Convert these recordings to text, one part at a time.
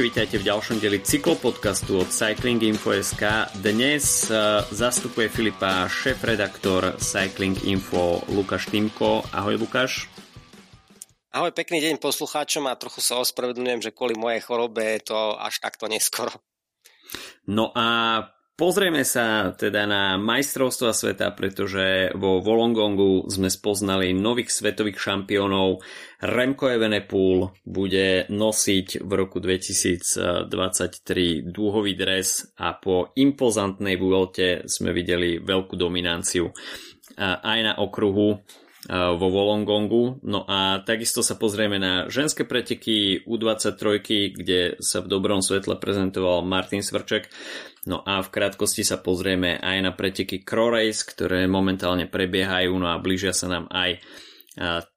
Ahojte, vítajte v ďalšom deli cyklopodcastu od Cycling Info.sk. Dnes uh, zastupuje Filipa šéf-redaktor Cycling Info Lukáš Timko. Ahoj Lukáš. Ahoj, pekný deň poslucháčom a trochu sa ospravedlňujem, že kvôli mojej chorobe je to až takto neskoro. No a Pozrieme sa teda na majstrovstva sveta, pretože vo Volongongu sme spoznali nových svetových šampiónov. Remco Evenepoel bude nosiť v roku 2023 dúhový dres a po impozantnej Vuelte sme videli veľkú dominanciu aj na okruhu vo Volongongu. No a takisto sa pozrieme na ženské preteky U23, kde sa v dobrom svetle prezentoval Martin Svrček. No a v krátkosti sa pozrieme aj na preteky Crorace, ktoré momentálne prebiehajú, no a blížia sa nám aj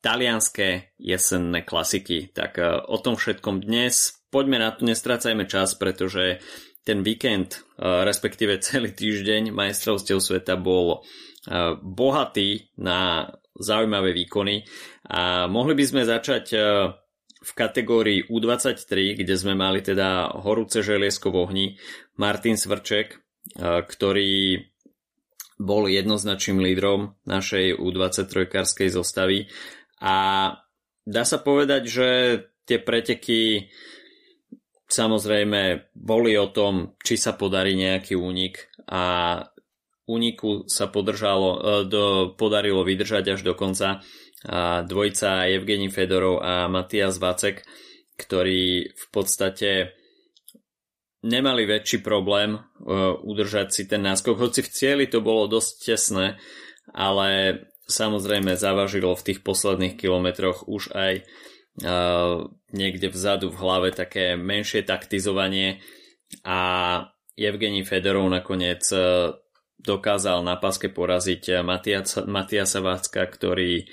talianské jesenné klasiky. Tak o tom všetkom dnes. Poďme na to, nestrácajme čas, pretože ten víkend, respektíve celý týždeň majstrovstiev sveta bol bohatý na zaujímavé výkony. A mohli by sme začať v kategórii U23, kde sme mali teda horúce želiesko v ohni, Martin Svrček, ktorý bol jednoznačným lídrom našej U23-karskej zostavy. A dá sa povedať, že tie preteky samozrejme boli o tom, či sa podarí nejaký únik a úniku sa podržalo, e, do, podarilo vydržať až do konca. A dvojica Evgení Fedorov a Matias Vacek, ktorí v podstate nemali väčší problém uh, udržať si ten náskok, hoci v cieli to bolo dosť tesné, ale samozrejme zavažilo v tých posledných kilometroch už aj uh, niekde vzadu v hlave také menšie taktizovanie. A Evgení Fedorov nakoniec dokázal na paske poraziť Matiasa, Matiasa Vácka, ktorý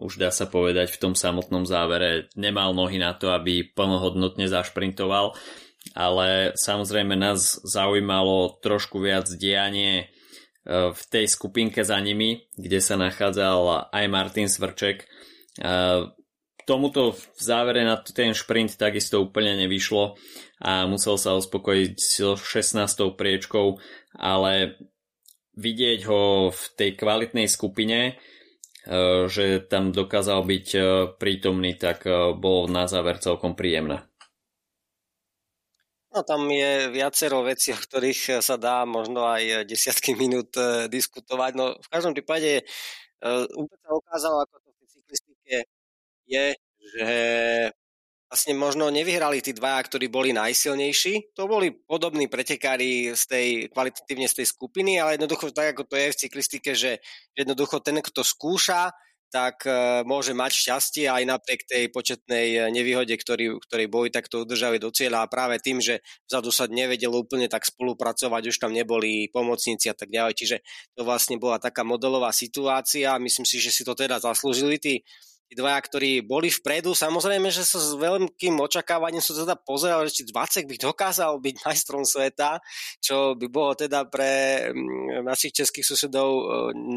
už dá sa povedať v tom samotnom závere nemal nohy na to, aby plnohodnotne zašprintoval, ale samozrejme nás zaujímalo trošku viac dianie e, v tej skupinke za nimi, kde sa nachádzal aj Martin Svrček. E, tomuto v závere na ten šprint takisto úplne nevyšlo a musel sa uspokojiť so 16. priečkou, ale vidieť ho v tej kvalitnej skupine, Eh, že tam dokázal byť eh, prítomný, tak eh, bolo na záver celkom príjemné. No tam je viacero vecí, o ktorých sa dá možno aj desiatky minút diskutovať. No v každom prípade úplne sa ukázalo, ako to v cyklistike je, že vlastne možno nevyhrali tí dvaja, ktorí boli najsilnejší. To boli podobní pretekári z tej, kvalitatívne z tej skupiny, ale jednoducho tak, ako to je v cyklistike, že jednoducho ten, kto skúša, tak uh, môže mať šťastie aj napriek tej početnej e, nevýhode, ktorý, ktorý boj takto udržali do cieľa a práve tým, že vzadu sa nevedelo úplne tak spolupracovať, už tam neboli pomocníci a tak ďalej. Čiže to vlastne bola taká modelová situácia. Myslím si, že si to teda zaslúžili tí tí ktorí boli vpredu. Samozrejme, že sa s veľkým očakávaním som teda pozeral, že či Vacek by dokázal byť majstrom sveta, čo by bolo teda pre mm, našich českých susedov e,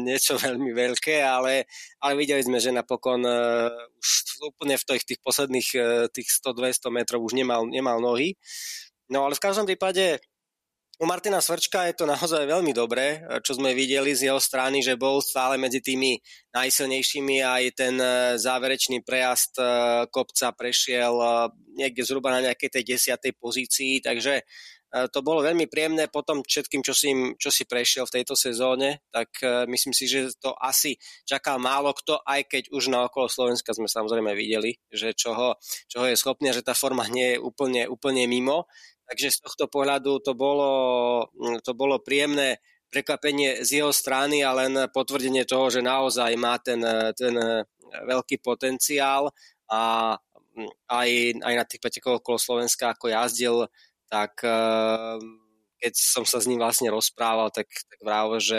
niečo veľmi veľké, ale, ale videli sme, že napokon uh, už úplne v tých, tých posledných uh, tých 100-200 metrov už nemal, nemal nohy. No ale v každom prípade u Martina Svrčka je to naozaj veľmi dobré, čo sme videli z jeho strany, že bol stále medzi tými najsilnejšími a aj ten e, záverečný prejazd e, kopca prešiel niekde zhruba na nejakej tej desiatej pozícii, takže to bolo veľmi príjemné potom všetkým, čo si, čo si prešiel v tejto sezóne, tak myslím si, že to asi čaká málo kto, aj keď už na okolo Slovenska sme samozrejme videli, že čoho, čoho je schopný že tá forma nie je úplne, úplne mimo. Takže z tohto pohľadu to bolo, mm, to bolo príjemné prekvapenie z jeho strany a len potvrdenie toho, že naozaj má ten, ten veľký potenciál a mm, aj, aj na tých pretekoch okolo Slovenska ako jazdil, tak ehm, keď som sa s ním vlastne rozprával, tak, tak vrávo, že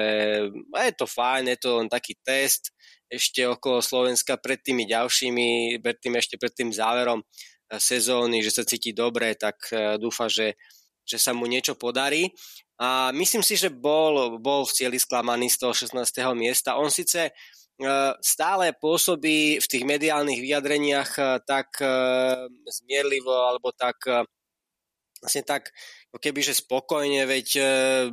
je to fajn, je to len taký test ešte okolo Slovenska pred tými ďalšími, pred tým, ešte pred tým záverom sezóny, že sa cíti dobre, tak e, dúfa, že, že sa mu niečo podarí. A myslím si, že bol, bol v cieli sklamaný z toho 16. miesta. On síce e, stále pôsobí v tých mediálnych vyjadreniach e, tak zmierlivo alebo tak vlastne tak keby, že spokojne, veď e,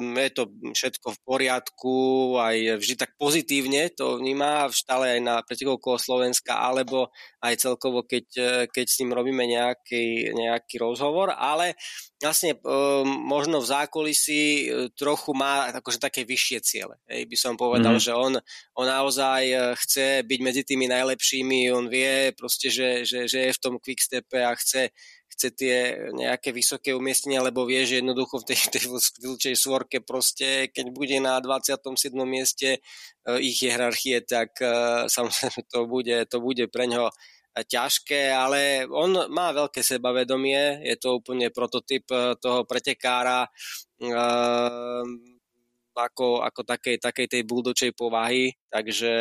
je to všetko v poriadku, aj vždy tak pozitívne to vníma, stále aj na pretekov okolo Slovenska, alebo aj celkovo, keď, e, keď s ním robíme nejaký, nejaký rozhovor, ale vlastne e, možno v zákulisí trochu má akože také vyššie ciele. Hej, by som povedal, mm-hmm. že on, on naozaj chce byť medzi tými najlepšími, on vie proste, že, že, že je v tom quickstepe a chce chce tie nejaké vysoké umiestnenia, lebo vie, že jednoducho v tej, tej vylčej svorke proste, keď bude na 27. mieste uh, ich hierarchie, tak uh, samozrejme to bude, to bude pre ňo ťažké, ale on má veľké sebavedomie, je to úplne prototyp toho pretekára, ako, ako takej, takej tej buldočej povahy, takže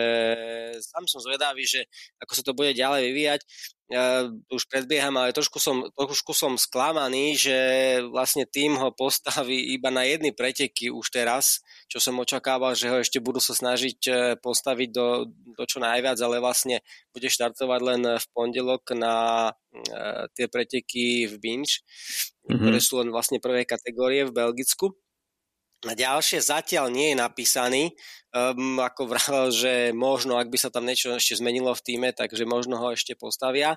sám som zvedavý, že ako sa to bude ďalej vyvíjať. Ja už predbieham, ale trošku som, trošku som sklamaný, že vlastne tým ho postaví iba na jedny preteky už teraz, čo som očakával, že ho ešte budú sa snažiť e, postaviť do, do čo najviac, ale vlastne bude štartovať len v pondelok na uh, tie preteky v Binge, mm-hmm. ktoré sú len vlastne prvé kategórie v Belgicku. A ďalšie zatiaľ nie je napísaný, um, ako vravel, že možno, ak by sa tam niečo ešte zmenilo v týme, takže možno ho ešte postavia.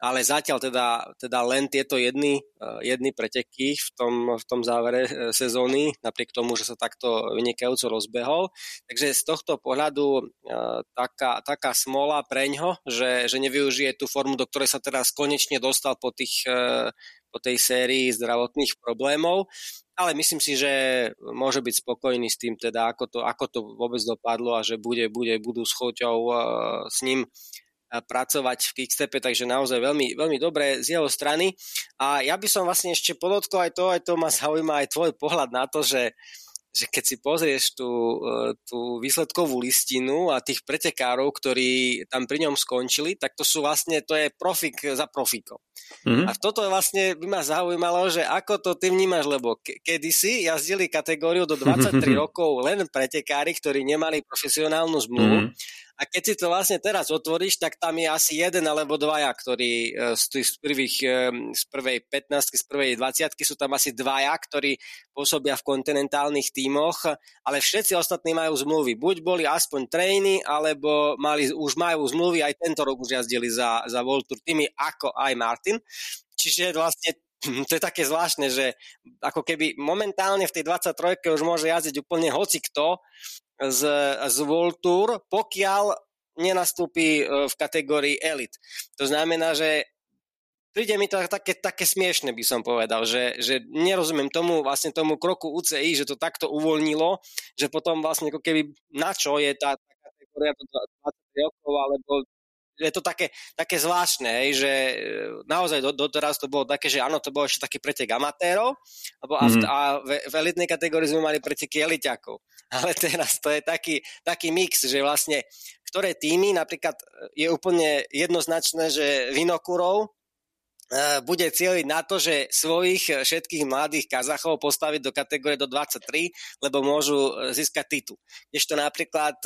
Ale zatiaľ teda, teda len tieto jedny, uh, jedny preteky v tom, v tom závere uh, sezóny, napriek tomu, že sa takto vynikajúco rozbehol. Takže z tohto pohľadu uh, taká, taká smola preňho, že, že nevyužije tú formu, do ktorej sa teraz konečne dostal po, tých, po tej sérii zdravotných problémov ale myslím si, že môže byť spokojný s tým, teda ako to, ako to vôbec dopadlo a že bude, bude, budú s choťou uh, s ním uh, pracovať v Kickstepe, takže naozaj veľmi, veľmi dobré z jeho strany. A ja by som vlastne ešte podotkol aj to, aj to ma zaujíma aj tvoj pohľad na to, že uh, že keď si pozrieš tú, e, tú výsledkovú listinu a tých pretekárov, ktorí tam pri ňom skončili, tak to sú vlastne, to je profik za profikom. Mm-hmm. A toto vlastne by ma zaujímalo, že ako to ty vnímaš, lebo kedysi jazdili kategóriu do 23 rokov len pretekári, ktorí nemali profesionálnu zmluvu. Mm-hmm a keď si to vlastne teraz otvoríš, tak tam je asi jeden alebo dvaja, ktorí e, z, tých prvých, e, z prvej 15 z prvej 20 sú tam asi dvaja, ktorí pôsobia v kontinentálnych tímoch, ale všetci ostatní majú zmluvy. Buď boli aspoň trény, alebo mali, už majú zmluvy, aj tento rok už jazdili za, za World Tour týmy, ako aj Martin. Čiže vlastne to je také zvláštne, že ako keby momentálne v tej 23 už môže jazdiť úplne hoci kto, z, z World Tour, pokiaľ nenastúpi e, v kategórii Elite. To znamená, že príde mi to také, také smiešne, by som povedal, že, že nerozumiem tomu, vlastne tomu kroku UCI, že to takto uvoľnilo, že potom vlastne ako keby na čo je tá, kategória do 20 rokov, alebo je to také, také zvláštne, hej, že e, naozaj do, doteraz to bolo také, že áno, to bolo ešte taký pretek amatérov alebo mm. a v, v elitnej kategórii sme mali preteky eliťakov. Ale teraz to je taký, taký mix, že vlastne ktoré týmy, napríklad e, je úplne jednoznačné, že Vinokurov e, bude cieliť na to, že svojich všetkých mladých Kazachov postaviť do kategórie do 23, lebo môžu získať titul. Ešte napríklad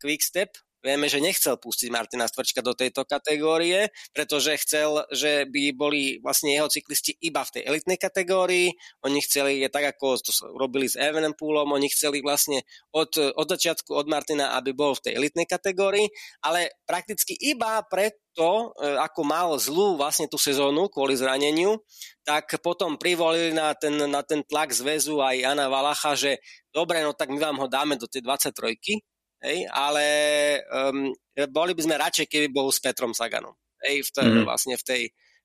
Quickstep Vieme, že nechcel pustiť Martina Stvrčka do tejto kategórie, pretože chcel, že by boli vlastne jeho cyklisti iba v tej elitnej kategórii. Oni chceli, je tak ako to robili s Evenepoolom, oni chceli vlastne od, od začiatku od Martina, aby bol v tej elitnej kategórii, ale prakticky iba preto, e, ako mal zlú vlastne tú sezónu kvôli zraneniu, tak potom privolili na ten, na ten tlak zväzu aj Jana Valacha, že dobre, no tak my vám ho dáme do tej 23 hej, ale um, boli by sme radšej, keby bol s Petrom Saganom, hej, v tej, mm. vlastne v tej,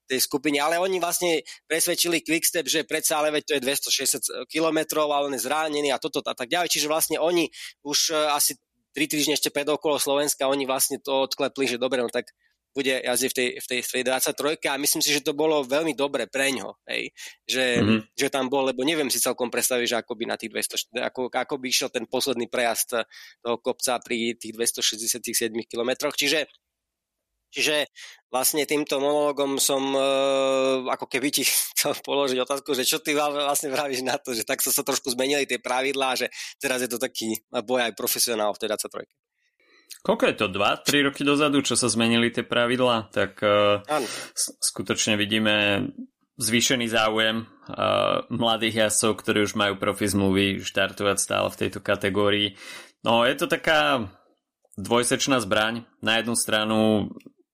tej skupine, ale oni vlastne presvedčili Quickstep, že predsa ale veď to je 260 km a on je zranený a toto a tak ďalej, čiže vlastne oni už uh, asi tri týždne ešte pred okolo Slovenska, oni vlastne to odklepli, že dobre, no tak bude jazdiť v tej, v tej, v tej 23 a myslím si, že to bolo veľmi dobre pre ňo, hej, že, mm-hmm. že tam bol, lebo neviem si celkom predstaviť, že ako by na tých 200, ako, ako by išiel ten posledný prejazd toho kopca pri tých 267 kilometroch, čiže Čiže vlastne týmto monologom som uh, ako keby ti chcel položiť otázku, že čo ty vlastne vravíš na to, že tak sa trošku zmenili tie pravidlá, že teraz je to taký boj aj profesionál v tej 23. Koľko je to? 2-3 roky dozadu, čo sa zmenili tie pravidlá? Tak uh, skutočne vidíme zvýšený záujem uh, mladých jazdcov, ktorí už majú profi zmluvy, štartovať stále v tejto kategórii. No je to taká dvojsečná zbraň. Na jednu stranu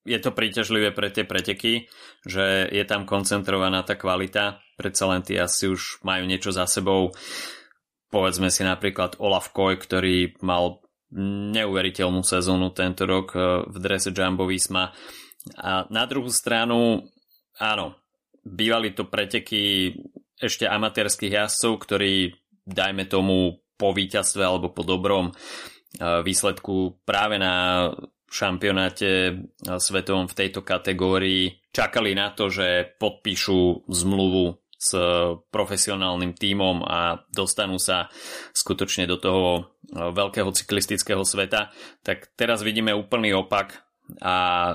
je to príťažlivé pre tie preteky, že je tam koncentrovaná tá kvalita. Predsa len tí asi už majú niečo za sebou. Povedzme si napríklad Olaf Koj, ktorý mal neuveriteľnú sezónu tento rok uh, v drese Jumbo Visma. A na druhú stranu, áno, bývali to preteky ešte amatérských jazdcov, ktorí, dajme tomu, po víťazstve alebo po dobrom e, výsledku práve na šampionáte e, svetovom v tejto kategórii čakali na to, že podpíšu zmluvu s profesionálnym tímom a dostanú sa skutočne do toho e, veľkého cyklistického sveta, tak teraz vidíme úplný opak a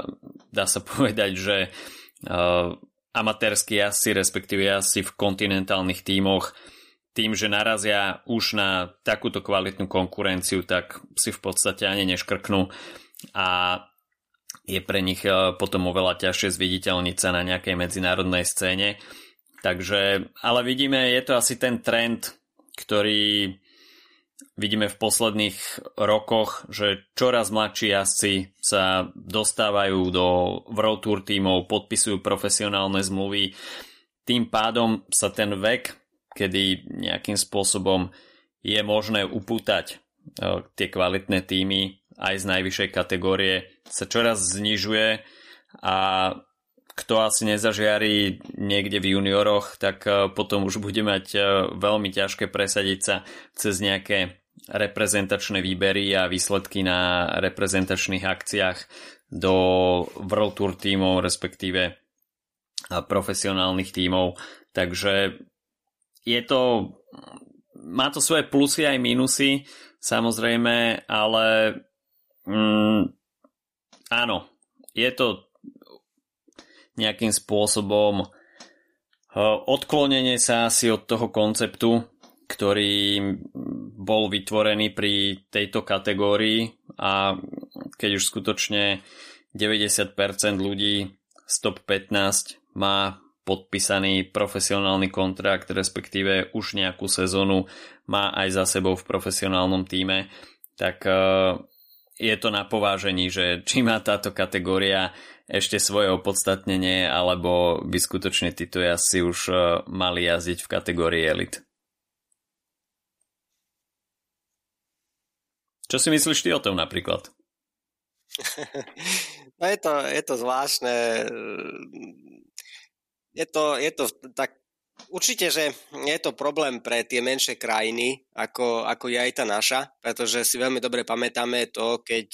dá sa povedať, že amatérski jazdci, respektíve jazdci v kontinentálnych tímoch, tým, že narazia už na takúto kvalitnú konkurenciu, tak si v podstate ani neškrknú a je pre nich e, potom oveľa ťažšie zviditeľniť sa na nejakej medzinárodnej scéne. Takže, ale vidíme, je to asi ten trend, ktorý vidíme v posledných rokoch, že čoraz mladší jazdci sa dostávajú do World Tour tímov, podpisujú profesionálne zmluvy. Tým pádom sa ten vek, kedy nejakým spôsobom je možné upútať e, tie kvalitné týmy aj z najvyššej kategórie, sa čoraz znižuje a kto asi nezažiari niekde v junioroch, tak e, potom už bude mať e, veľmi ťažké presadiť sa cez nejaké reprezentačné výbery a výsledky na reprezentačných akciách do World Tour tímov, respektíve profesionálnych tímov. Takže je to, má to svoje plusy aj minusy, samozrejme, ale mm, áno, je to nejakým spôsobom odklonenie sa asi od toho konceptu, ktorý bol vytvorený pri tejto kategórii a keď už skutočne 90% ľudí z top 15 má podpísaný profesionálny kontrakt, respektíve už nejakú sezónu má aj za sebou v profesionálnom týme, tak e, je to na povážení, že či má táto kategória ešte svoje opodstatnenie, alebo by skutočne títo jazdci už e, mali jazdiť v kategórii elit. Čo si myslíš ty o tom napríklad? no je to, je to zvláštne. Je to, je to tak Určite, že je to problém pre tie menšie krajiny, ako, ako je aj tá naša, pretože si veľmi dobre pamätáme to, keď,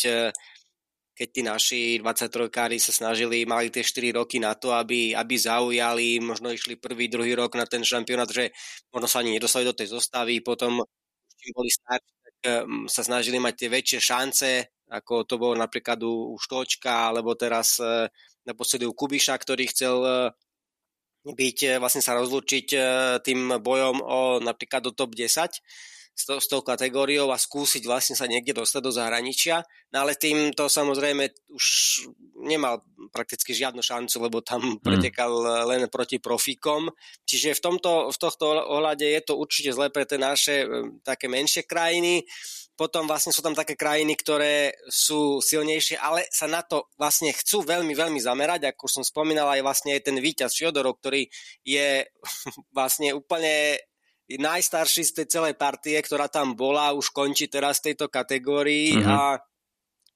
keď tí naši 23-kári sa snažili, mali tie 4 roky na to, aby, aby zaujali, možno išli prvý, druhý rok na ten šampionát, že možno sa ani nedostali do tej zostavy, potom už boli starší, Ehm, sa snažili mať tie väčšie šance, ako to bolo napríklad u, u Štočka, alebo teraz e, naposledy u Kubiša, ktorý chcel e, byť, e, vlastne sa rozlúčiť tým bojom o napríklad do top 10 s, to, s tou kategóriou a skúsiť vlastne sa niekde dostať do zahraničia. No ale tým to samozrejme už nemal prakticky žiadnu šancu, lebo tam mm. pretekal len proti profíkom. Čiže v, tomto, v tohto ohľade je to určite zlé pre tie naše také menšie krajiny. Potom vlastne sú tam také krajiny, ktoré sú silnejšie, ale sa na to vlastne chcú veľmi, veľmi zamerať. Ako som spomínal, aj vlastne aj ten víťaz Fiodorov, ktorý je vlastne úplne najstarší z tej celej partie, ktorá tam bola, už končí teraz v tejto kategórii mm-hmm. a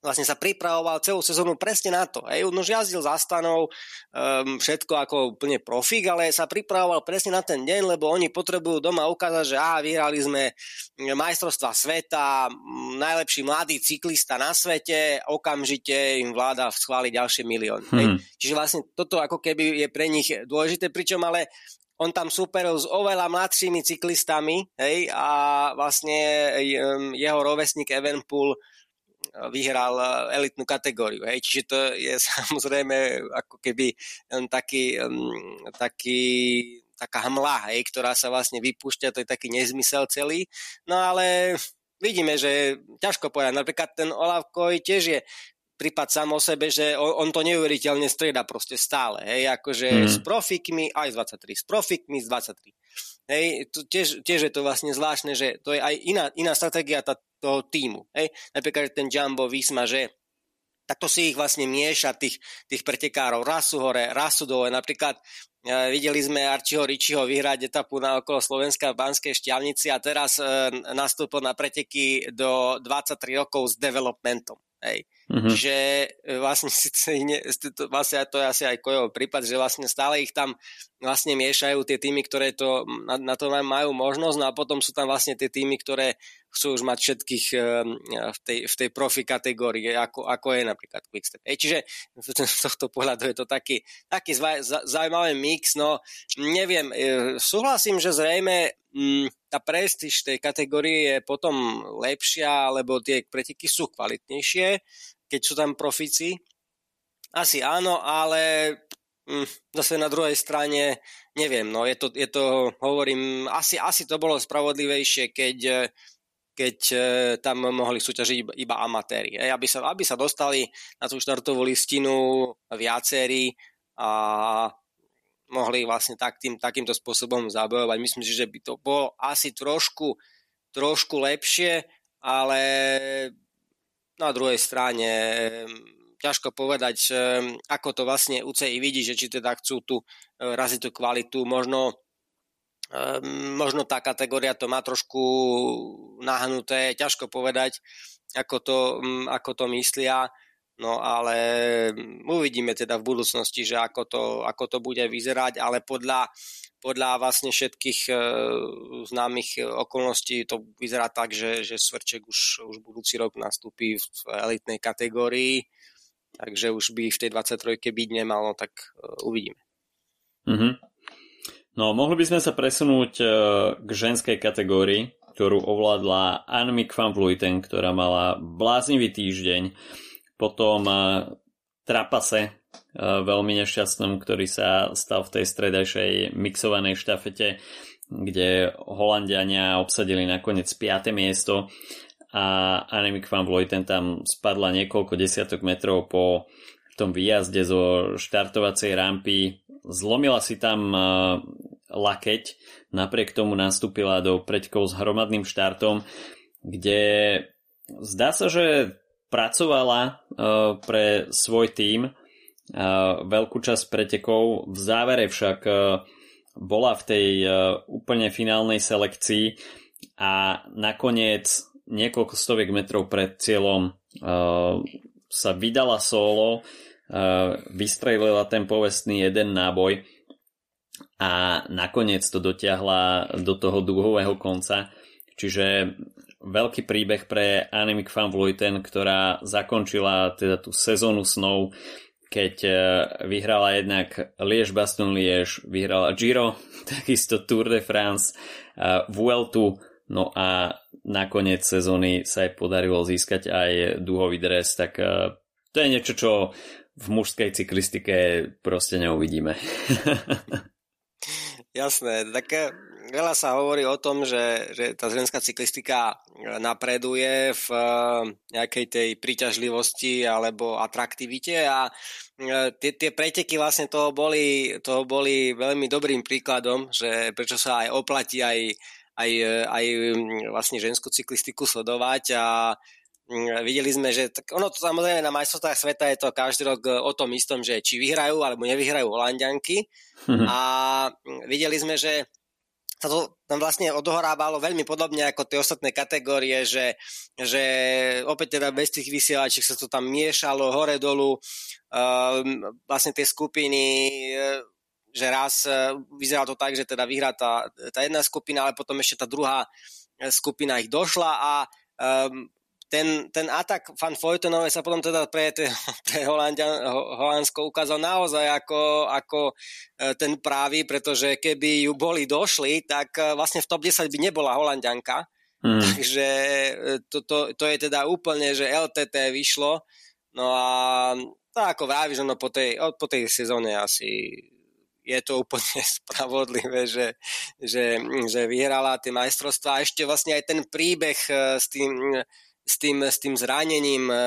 vlastne sa pripravoval celú sezónu presne na to. Hej, už jazdil za stanou, um, všetko ako úplne profík, ale sa pripravoval presne na ten deň, lebo oni potrebujú doma ukázať, že á, vyhrali sme majstrovstva sveta, najlepší mladý cyklista na svete, okamžite im vláda schváli ďalšie milióny. Hmm. Čiže vlastne toto ako keby je pre nich dôležité, pričom ale on tam superil s oveľa mladšími cyklistami hej, a vlastne jeho rovesník Evenpool vyhral elitnú kategóriu. Hej. Čiže to je samozrejme ako keby taký, taký taká hmla, hej, ktorá sa vlastne vypúšťa, to je taký nezmysel celý. No ale vidíme, že ťažko povedať. Napríklad ten Olavkoj tiež je prípad sám o sebe, že on, on to neuveriteľne strieda proste stále. Hej, akože mm. s profikmi aj z 23, s profikmi z 23. Hej, to tiež, tiež je to vlastne zvláštne, že to je aj iná, iná stratégia tá, toho týmu. Hej. Napríklad ten Jumbo Visma, že tak to si ich vlastne mieša, tých, tých pretekárov. Raz sú hore, raz sú dole. Napríklad e, videli sme Arčiho Ričiho vyhrať etapu na okolo Slovenska v Banskej šťavnici a teraz e, nastúpil na preteky do 23 rokov s developmentom. Hej. Mm-hmm. Čiže e, vlastne, ne, to, vlastne to je asi aj Kojov prípad, že vlastne stále ich tam vlastne miešajú tie týmy, ktoré to, na, na to majú možnosť, no a potom sú tam vlastne tie týmy, ktoré chcú už mať všetkých e, v tej, v tej profi kategórii, ako, ako je napríklad Quickstep. Hej, čiže z tohto pohľadu je to taký, taký zaujímavý mix, no neviem, e, súhlasím, že zrejme m, tá prestíž tej kategórie je potom lepšia, lebo tie preteky sú kvalitnejšie, keď sú tam profici. Asi áno, ale hm, zase na druhej strane neviem, no je to, je to hovorím, asi, asi to bolo spravodlivejšie, keď, keď e, tam mohli súťažiť iba, amatéri. Aby sa, aby sa dostali na tú štartovú listinu viacerí a mohli vlastne tak tým, takýmto spôsobom zabojovať. Myslím si, že by to bolo asi trošku, trošku lepšie, ale na druhej strane ťažko povedať, ako to vlastne UCI vidí, že či teda chcú tu e, raziť tú kvalitu. Možno, možno tá kategória to má trošku nahnuté, ťažko povedať, ako to, ako to myslia. No ale uvidíme teda v budúcnosti, že ako to, ako to bude vyzerať, ale podľa, podľa vlastne všetkých e, známych okolností to vyzerá tak, že, že Svrček už, už budúci rok nastúpi v elitnej kategórii, takže už by v tej 23 byť nemal, no tak e, uvidíme. Mm-hmm. No, mohli by sme sa presunúť e, k ženskej kategórii, ktorú ovládla Annemiek van Vleuten, ktorá mala bláznivý týždeň po tom trapase veľmi nešťastnom, ktorý sa stal v tej stredajšej mixovanej štafete, kde Holandiania obsadili nakoniec 5. miesto a Annemiek van Vleuten tam spadla niekoľko desiatok metrov po tom výjazde zo štartovacej rampy. Zlomila si tam lakeť, napriek tomu nastúpila do preďkov s hromadným štartom, kde zdá sa, že pracovala uh, pre svoj tím uh, veľkú časť pretekov. V závere však bola v tej úplne finálnej selekcii a nakoniec niekoľko stoviek metrov pred cieľom sa vydala solo, vystrelila ten povestný jeden náboj a nakoniec to dotiahla do toho dúhového konca. Čiže veľký príbeh pre Annemiek van Vleuten, ktorá zakončila teda tú sezónu snov, keď e, vyhrala jednak Liež Baston Liež, vyhrala Giro, takisto Tour de France, e, Vueltu, no a nakoniec sezóny sa jej podarilo získať aj dúhový dres, tak e, to je niečo, čo v mužskej cyklistike proste neuvidíme. Jasné, tak veľa sa hovorí o tom, že, že tá ženská cyklistika napreduje v eh, nejakej tej príťažlivosti alebo atraktivite a eh, tie, tie preteky vlastne toho boli, toho boli veľmi dobrým príkladom, že prečo sa aj oplatí aj, aj, aj mm, vlastne ženskú cyklistiku sledovať a videli sme, že tak ono to samozrejme na majstrovstvách sveta je to každý rok o tom istom, že či vyhrajú alebo nevyhrajú Holandianky mhm. a mm, videli sme, že sa to tam vlastne odohrávalo veľmi podobne ako tie ostatné kategórie, že, že opäť teda bez tých vysielačiek sa to tam miešalo hore dolu, um, vlastne tie skupiny e, že raz e, vyzerá to tak, že teda vyhrá tá, tá jedna skupina, ale potom ešte tá druhá skupina ich došla a um, ten, ten atak Van Foytenove sa potom teda pre, pre Holandia, Holandsko ukázal naozaj ako, ako e, ten právý, pretože keby ju boli došli, tak e, vlastne v top 10 by nebola Holandianka. Mm. Takže e, to, to, to je teda úplne, že LTT vyšlo. No a to ako vravíš, no po tej, po tej sezóne asi je to úplne spravodlivé, že, že, že vyhrala tie majstrovstvá. A ešte vlastne aj ten príbeh s tým s tým, s tým zranením, e,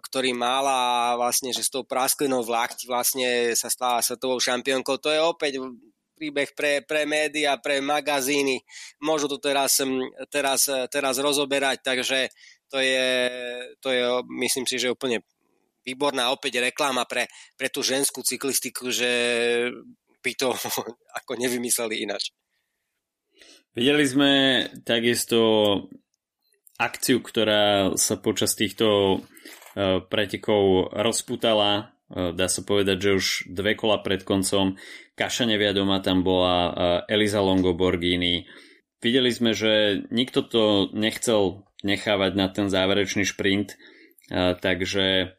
ktorý mala vlastne, že s tou prasklinou v lakti vlastne sa stala svetovou šampiónkou. To je opäť príbeh pre, pre média, pre magazíny. Môžu to teraz, teraz, teraz rozoberať, takže to je, to je, myslím si, že úplne výborná opäť reklama pre, pre tú ženskú cyklistiku, že by to ako nevymysleli inač. Videli sme takisto akciu, ktorá sa počas týchto e, pretekov rozputala. E, dá sa povedať, že už dve kola pred koncom Kaša neviadoma tam bola e, Eliza Longo Borghini. Videli sme, že nikto to nechcel nechávať na ten záverečný šprint, takže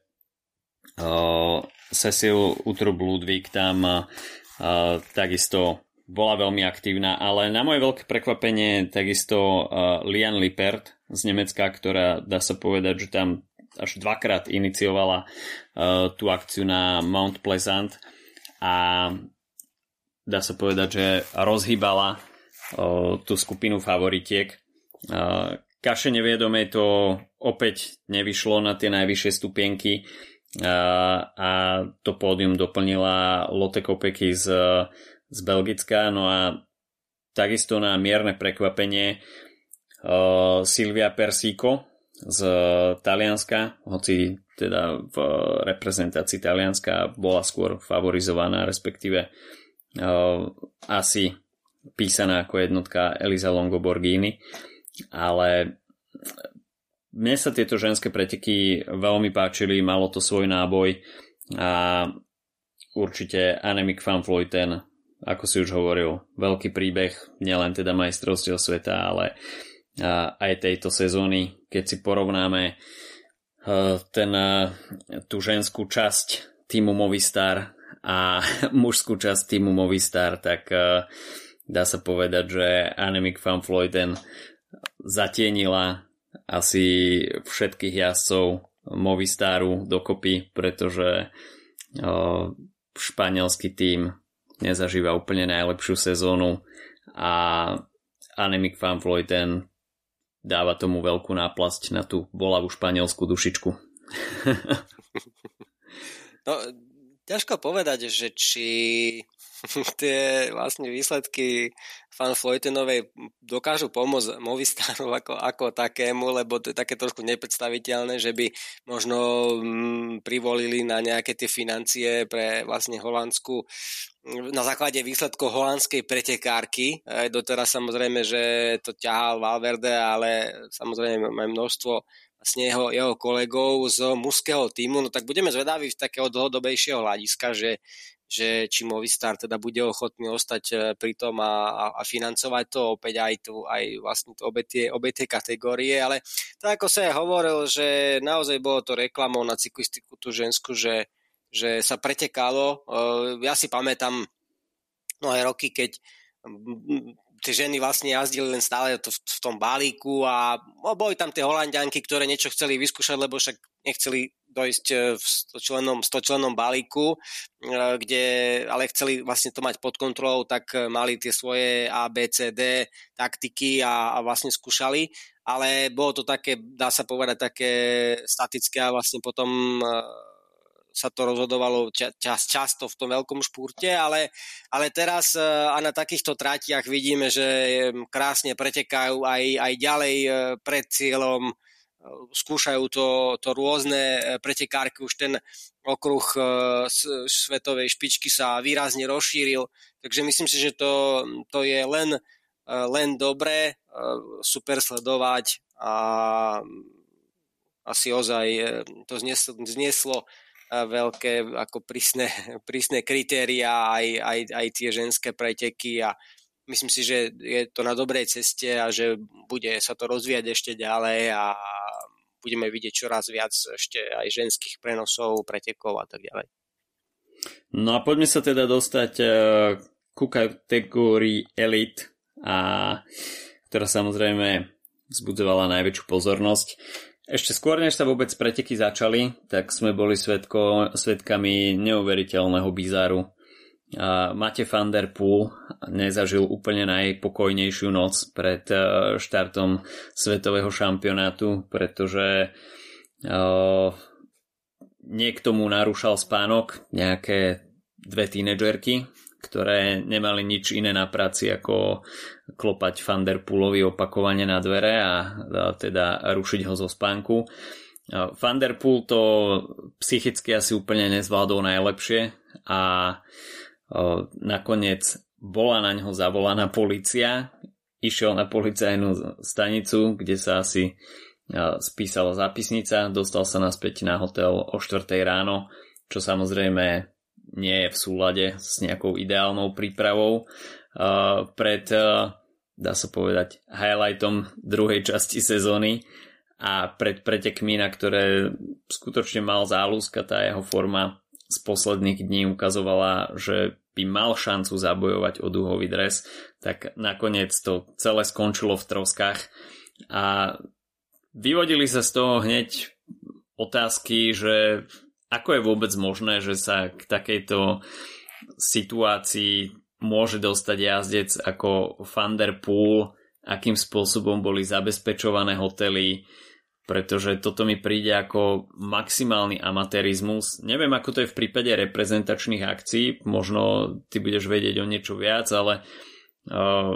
Cecil Utrub Ludvík tam takisto bola veľmi aktívna, ale na moje veľké prekvapenie takisto uh, Lian Lippert z Nemecka, ktorá dá sa povedať, že tam až dvakrát iniciovala uh, tú akciu na Mount Pleasant a dá sa povedať, že rozhýbala uh, tú skupinu favoritiek. Uh, Kaše neviedomej to opäť nevyšlo na tie najvyššie stupienky uh, a to pódium doplnila Lotte Kopecky z z Belgicka, no a takisto na mierne prekvapenie uh, Silvia Persíko z Talianska, hoci teda v reprezentácii Talianska bola skôr favorizovaná, respektíve uh, asi písaná ako jednotka Elisa Longo Borghini, ale mne sa tieto ženské preteky veľmi páčili, malo to svoj náboj a určite Annemiek van Vleuten ako si už hovoril, veľký príbeh, nielen teda majstrovstiev sveta, ale aj tejto sezóny, keď si porovnáme e, ten, e, tú ženskú časť týmu Movistar a mužskú časť týmu Movistar, tak e, dá sa povedať, že Annemiek van Vleuten zatienila asi všetkých jazdcov Movistaru dokopy, pretože španielský tým nezažíva úplne najlepšiu sezónu a Annemiek van Vleuten dáva tomu veľkú náplasť na tú bolavú španielskú dušičku. no, ťažko povedať, že či tie vlastne výsledky fan Floytenovej dokážu pomôcť Movistaru ako, ako takému, lebo to je také trošku nepredstaviteľné, že by možno mm, privolili na nejaké tie financie pre vlastne holandskú na základe výsledkov holandskej pretekárky. Doteraz samozrejme, že to ťahal Valverde, ale samozrejme máme množstvo vlastne jeho, jeho kolegov z mužského týmu, no tak budeme zvedaví z takého dlhodobejšieho hľadiska, že, že či Movistar teda bude ochotný ostať e, pri tom a, a, financovať to opäť aj, tu, aj vlastne to, obe, tie, obe tie kategórie, ale tak ako sa ja hovoril, že naozaj bolo to reklamou na cyklistiku tú žensku, že, že sa pretekalo. E, ja si pamätám mnohé roky, keď tie ženy vlastne jazdili len stále v, tom balíku a no, boli tam tie holandianky, ktoré niečo chceli vyskúšať, lebo však nechceli dojsť e, v 100 členom, 100 členom balíku, e, kde ale chceli vlastne to mať pod kontrolou, tak mali tie svoje A, B, C, D taktiky a, a vlastne skúšali, ale bolo to také, dá sa povedať, také statické a vlastne potom sa to rozhodovalo čas, často v tom veľkom špúrte, ale, ale teraz a na takýchto tratiach vidíme, že krásne pretekajú aj, aj ďalej pred cieľom skúšajú to, to rôzne e, pretekárky, už ten okruh e, svetovej špičky sa výrazne rozšíril, takže myslím si, že to, to je len, e, len dobré, super sledovať a asi ozaj to znieslo, znieslo veľké ako prísne, prísne kritéria aj, aj, aj tie ženské preteky a myslím si, že je to na dobrej ceste a že bude sa to rozvíjať ešte ďalej a budeme vidieť čoraz viac ešte aj ženských prenosov, pretekov a tak ďalej. No a poďme sa teda dostať uh, ku kategórii Elite, a, ktorá samozrejme vzbudzovala najväčšiu pozornosť. Ešte skôr, než sa vôbec preteky začali, tak sme boli svetko, svetkami neuveriteľného bizáru Mate van der Poel nezažil úplne najpokojnejšiu noc pred štartom svetového šampionátu, pretože niekto mu narúšal spánok, nejaké dve tínedžerky, ktoré nemali nič iné na práci ako klopať Van der Poolovi opakovane na dvere a, teda rušiť ho zo spánku. Van der Poel to psychicky asi úplne nezvládol najlepšie a nakoniec bola na ňo zavolaná policia, išiel na policajnú stanicu, kde sa asi spísala zápisnica, dostal sa naspäť na hotel o 4 ráno, čo samozrejme nie je v súlade s nejakou ideálnou prípravou. Uh, pred, uh, dá sa povedať, highlightom druhej časti sezóny a pred pretekmi, na ktoré skutočne mal záľuska, tá jeho forma z posledných dní ukazovala, že by mal šancu zabojovať o duhový dres, tak nakoniec to celé skončilo v troskách. A vyvodili sa z toho hneď otázky, že ako je vôbec možné, že sa k takejto situácii môže dostať jazdec ako Van der akým spôsobom boli zabezpečované hotely, pretože toto mi príde ako maximálny amatérizmus. Neviem, ako to je v prípade reprezentačných akcií, možno ty budeš vedieť o niečo viac, ale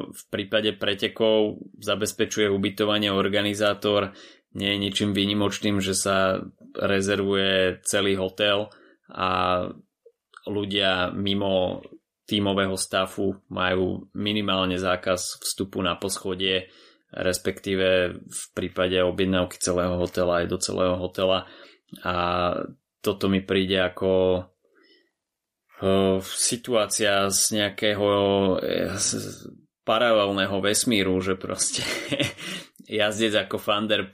v prípade pretekov zabezpečuje ubytovanie organizátor nie je ničím výnimočným, že sa rezervuje celý hotel a ľudia mimo tímového stafu majú minimálne zákaz vstupu na poschodie, respektíve v prípade objednávky celého hotela aj do celého hotela. A toto mi príde ako uh, situácia z nejakého uh, paralelného vesmíru, že proste jazdec ako Van der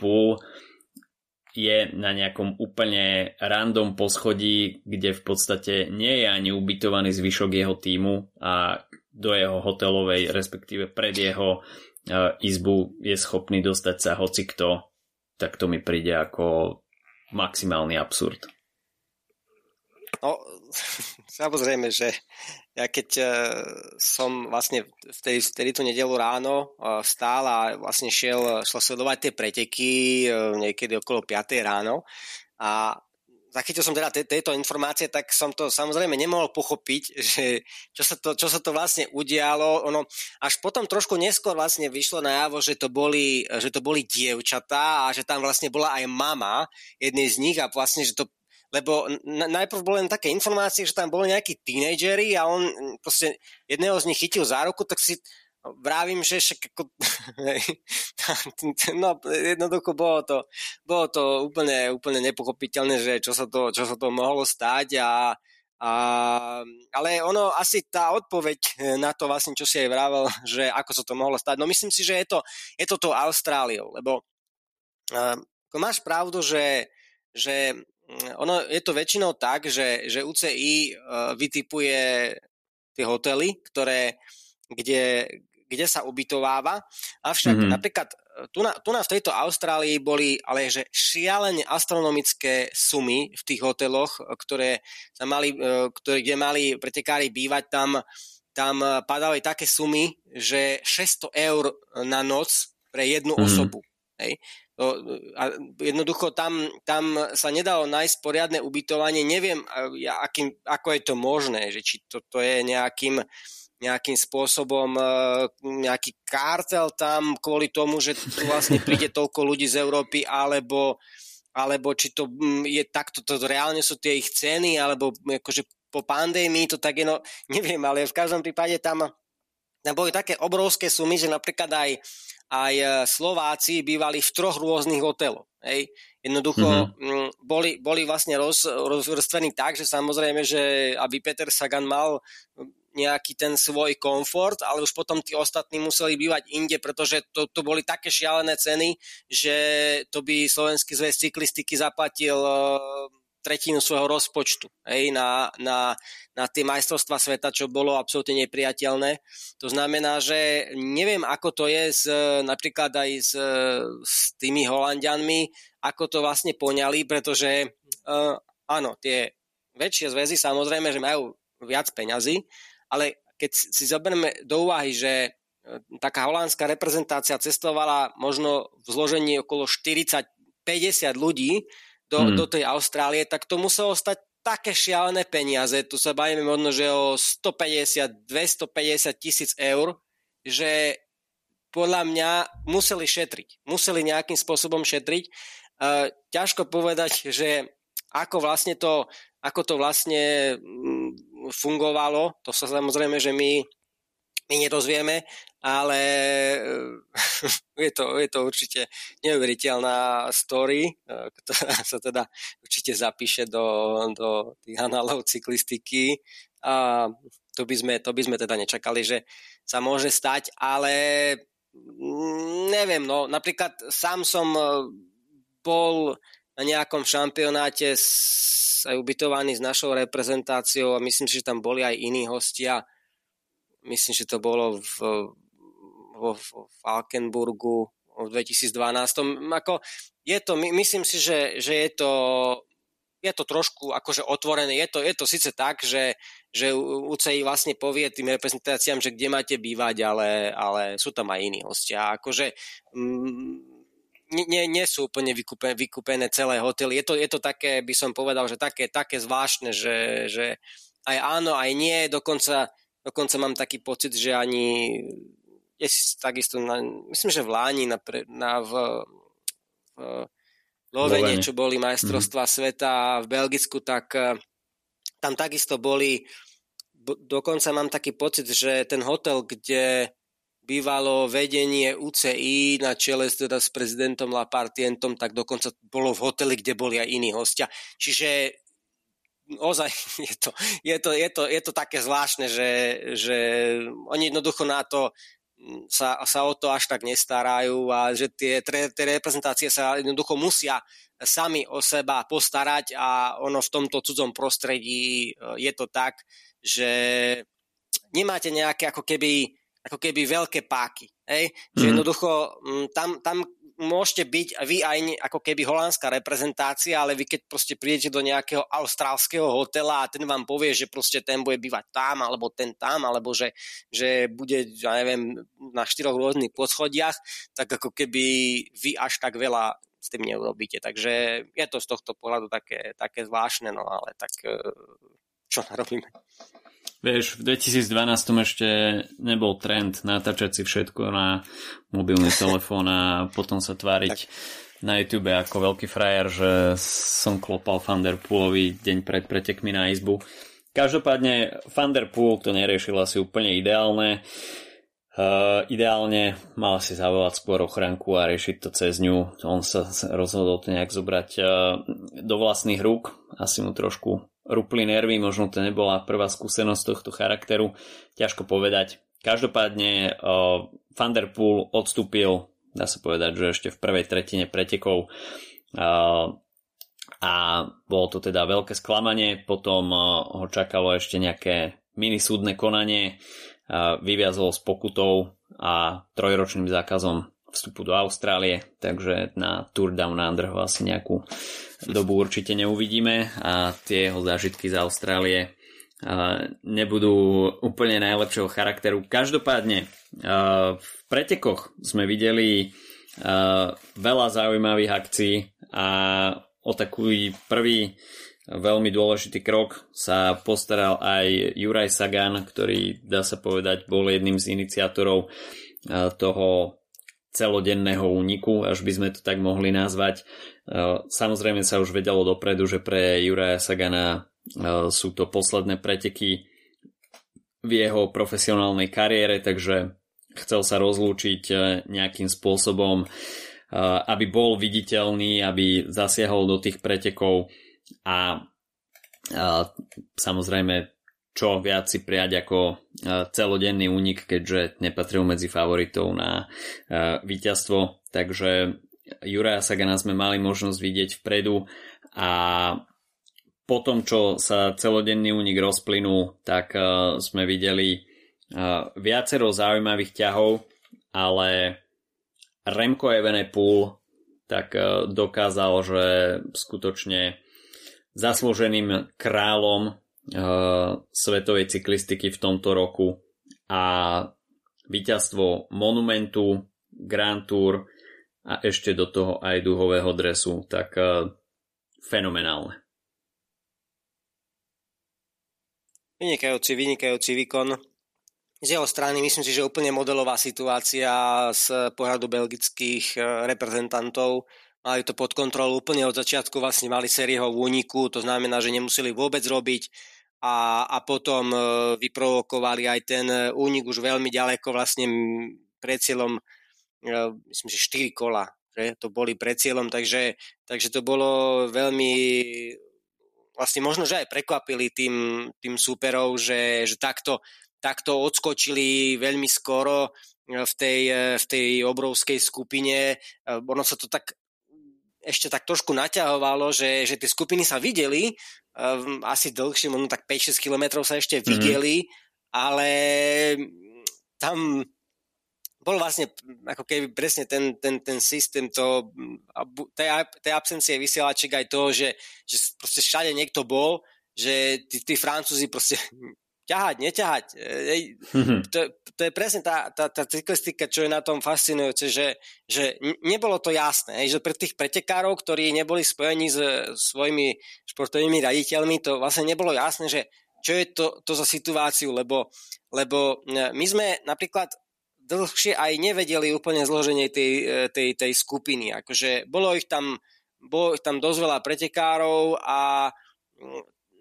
je na nejakom úplne random poschodí, kde v podstate nie je ani ubytovaný zvyšok jeho týmu a do jeho hotelovej, respektíve pred jeho uh, izbu je schopný dostať sa hoci kto, tak to mi príde ako maximálny absurd. No, samozrejme, že ja keď uh, som vlastne vtedy, vtedy tú nedelu ráno uh, stál a vlastne šiel, šel sledovať tie preteky uh, niekedy okolo 5 ráno a zachytil som teda tejto informácie, tak som to samozrejme nemohol pochopiť, že čo sa to, čo sa to vlastne udialo. Ono, až potom trošku neskôr vlastne vyšlo najavo, že to boli, že to boli dievčatá a že tam vlastne bola aj mama jednej z nich a vlastne, že to lebo najprv boli len také informácie, že tam boli nejakí tínejdžeri a on proste jedného z nich chytil za ruku, tak si vravím, že však ako, no jednoducho bolo to, bolo to úplne, úplne nepochopiteľné, že čo sa to, čo sa to mohlo stať a, a, ale ono, asi tá odpoveď na to vlastne, čo si aj vravel, že ako sa to mohlo stať, no myslím si, že je to, je to to Austráliou, lebo uh, máš pravdu, že, že Mm, ono je to väčšinou tak, že, že UCI uh, vytipuje tie hotely, ktoré, kde, kde sa ubytováva. Avšak mm-hmm. napríklad e, tu na, tu na v tejto Austrálii boli ale že šialene astronomické sumy v tých hoteloch, ktoré sa mali, e, ktoré, kde mali pretekári bývať, tam, tam padali také sumy, že 600 eur na noc pre jednu mm-hmm. osobu. Hej. A jednoducho tam, tam sa nedalo nájsť poriadne ubytovanie. Neviem, akým, ako je to možné, že či to, to je nejakým, nejakým spôsobom e, nejaký kartel tam kvôli tomu, že tu vlastne príde toľko ľudí z Európy, alebo, alebo či to je takto, to reálne sú tie ich ceny, alebo akože po pandémii to tak je, no neviem, ale v každom prípade tam, tam boli také obrovské sumy, že napríklad aj aj e, Slováci bývali v troch rôznych hoteloch. Hej. Jednoducho mm-hmm. boli, boli vlastne roz, rozvrstení tak, že samozrejme, že aby Peter Sagan mal nejaký ten svoj komfort, ale už potom tí ostatní museli bývať inde, pretože to, to boli také šialené ceny, že to by Slovenský zväz cyklistiky zaplatil e, tretinu svojho rozpočtu hej, na, na, na tie majstrovstva sveta, čo bolo absolútne nepriateľné. To znamená, že neviem, ako to je s, napríklad aj s, s tými Holandianmi, ako to vlastne poňali, pretože uh, áno, tie väčšie zväzy samozrejme, že majú viac peňazí, ale keď si zoberieme do úvahy, že e, taká holandská reprezentácia cestovala možno v zložení okolo 40-50 ľudí do, hmm. do tej Austrálie, tak to muselo stať také šialené peniaze, tu sa bavíme možno, že o 150-250 tisíc eur, že podľa mňa museli šetriť. Museli nejakým spôsobom šetriť. Uh, ťažko povedať, že ako vlastne to, ako to vlastne mm, fungovalo, to sa samozrejme, že my, my nedozvieme, ale je to, je to určite neuveriteľná story, eh, ktorá sa teda určite zapíše do, do tých análov cyklistiky a to by, sme, to by sme teda nečakali, že sa môže stať, ale mm, neviem, no napríklad sám som eh, bol na nejakom šampionáte aj ubytovaný s našou reprezentáciou a myslím si, že tam boli aj iní hostia. Myslím, že to bolo v, vo, Falkenburgu v 2012. Ako, je to, myslím si, že, že je to je to trošku akože otvorené. Je to, je to síce tak, že, že UCI vlastne povie tým reprezentáciám, že kde máte bývať, ale, ale sú tam aj iní hostia. Akože mm, nie, nie sú úplne vykúpené, vykúpené celé hotely. Je to, je to také, by som povedal, že také, také zvláštne, že, že aj áno, aj nie. Dokonca, dokonca mám taký pocit, že ani je takisto, na, myslím, že v Láni na, na v, v Lovene, čo boli majstrovstvá mm-hmm. sveta v Belgicku, tak eh, tam takisto boli dokonca mám taký pocit, že ten hotel, kde bývalo vedenie UCI na čele teda s prezidentom Lapartientom, tak dokonca bolo v hoteli, kde boli aj iní hostia. Čiže ozaj je to, je to, je to, je to také zvláštne, že, že oni jednoducho na to sa, sa o to až tak nestarajú a že tie, tie reprezentácie sa jednoducho musia sami o seba postarať a ono v tomto cudzom prostredí e, je to tak, že nemáte nejaké ako keby ako keby veľké páky. Hej? Mm. Že mhm. jednoducho mm, tam, tam môžete byť vy aj ako keby holandská reprezentácia, ale vy keď proste prídete do nejakého austrálskeho hotela a ten vám povie, že proste ten bude bývať tam, alebo ten tam, alebo že, že bude, ja neviem, na štyroch rôznych podschodiach, tak ako keby vy až tak veľa s tým neurobíte. Takže je to z tohto pohľadu také, také zvláštne, no ale tak e, čo narobíme. Vieš, v 2012 ešte nebol trend natáčať si všetko na mobilný telefón a potom sa tváriť tak. na YouTube ako veľký frajer, že som klopal Thunderpoolovi deň pred pretekmi na izbu. Každopádne Thunderpool to neriešil asi úplne ideálne. Uh, ideálne mal si zavolať skôr ochranku a riešiť to cez ňu. On sa rozhodol to nejak zobrať uh, do vlastných rúk. Asi mu trošku rupli nervy, možno to nebola prvá skúsenosť tohto charakteru, ťažko povedať. Každopádne uh, Van der Poel odstúpil, dá sa povedať, že ešte v prvej tretine pretekov uh, a bolo to teda veľké sklamanie, potom uh, ho čakalo ešte nejaké minisúdne konanie, uh, vyviazol s pokutou a trojročným zákazom vstupu do Austrálie, takže na Tour Down Under ho asi nejakú dobu určite neuvidíme a tie jeho zážitky z Austrálie nebudú úplne najlepšieho charakteru. Každopádne v pretekoch sme videli veľa zaujímavých akcií a o taký prvý veľmi dôležitý krok sa postaral aj Juraj Sagan, ktorý dá sa povedať bol jedným z iniciátorov toho celodenného úniku, až by sme to tak mohli nazvať. E, samozrejme sa už vedelo dopredu, že pre Juraja Sagana e, sú to posledné preteky v jeho profesionálnej kariére, takže chcel sa rozlúčiť e, nejakým spôsobom, aby bol viditeľný, aby zasiahol do tých pretekov a samozrejme čo viac si prijať ako celodenný únik, keďže nepatril medzi favoritov na víťazstvo. Takže Juraja Sagana sme mali možnosť vidieť vpredu a po tom, čo sa celodenný únik rozplynul, tak sme videli viacero zaujímavých ťahov, ale Remko Evenepoel tak dokázal, že skutočne zaslúženým kráľom svetovej cyklistiky v tomto roku a víťazstvo Monumentu, Grand Tour a ešte do toho aj duhového dresu, tak uh, fenomenálne. Vynikajúci, vynikajúci výkon. Z jeho strany myslím si, že úplne modelová situácia z pohľadu belgických e, reprezentantov. Mali to pod kontrolou úplne od začiatku, vlastne mali sérieho úniku, to znamená, že nemuseli vôbec robiť a, a potom e, vyprovokovali aj ten únik už veľmi ďaleko vlastne pred cieľom myslím, že 4 kola, že to boli pred cieľom, takže, takže to bolo veľmi vlastne možno, že aj prekvapili tým, tým súperov, že, že takto, takto odskočili veľmi skoro v tej, v tej obrovskej skupine. Ono sa to tak ešte tak trošku naťahovalo, že, že tie skupiny sa videli, asi dlhšie, možno tak 5-6 kilometrov sa ešte mm-hmm. videli, ale tam bol vlastne ako keby presne ten, ten, ten systém to, tej, tej absencie vysielačiek aj to, že, že proste všade niekto bol, že tí, tí Francúzi proste ťahať, neťahať. Mm-hmm. To, to je presne tá, tá, tá cyklistika, čo je na tom fascinujúce, že, že nebolo to jasné, že pre tých pretekárov, ktorí neboli spojení s svojimi športovými raditeľmi, to vlastne nebolo jasné, že čo je to, to za situáciu, lebo, lebo e, my sme napríklad dlhšie aj nevedeli úplne zloženie tej, e, tej, tej skupiny. Akože bolo ich tam, bolo ich tam dosť veľa pretekárov a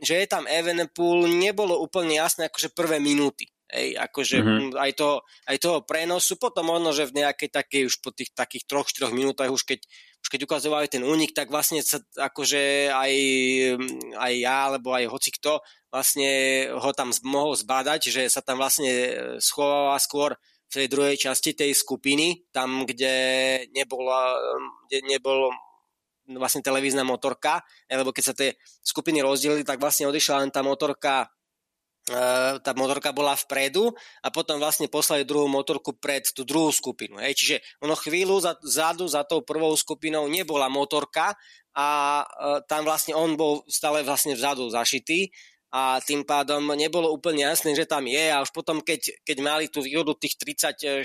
že je tam Evenepoel, nebolo úplne jasné akože prvé minúty. Ej, akože mm-hmm. aj, toho, aj toho prenosu, potom možno, že v nejakej takej už po tých takých troch, štyroch minútach už keď, už keď ukazovali ten únik, tak vlastne sa akože aj, aj ja, alebo aj hoci kto vlastne ho tam mohol zbadať, že sa tam vlastne schováva skôr v tej druhej časti tej skupiny, tam, kde nebola, kde nebol vlastne televízna motorka, lebo keď sa tie skupiny rozdelili, tak vlastne odišla len tá motorka e, tá motorka bola vpredu a potom vlastne poslali druhú motorku pred tú druhú skupinu. Hej. Čiže ono chvíľu za, zadu za tou prvou skupinou nebola motorka a e, tam vlastne on bol stále vlastne vzadu zašitý a tým pádom nebolo úplne jasné, že tam je a už potom, keď, keď mali tú výhodu tých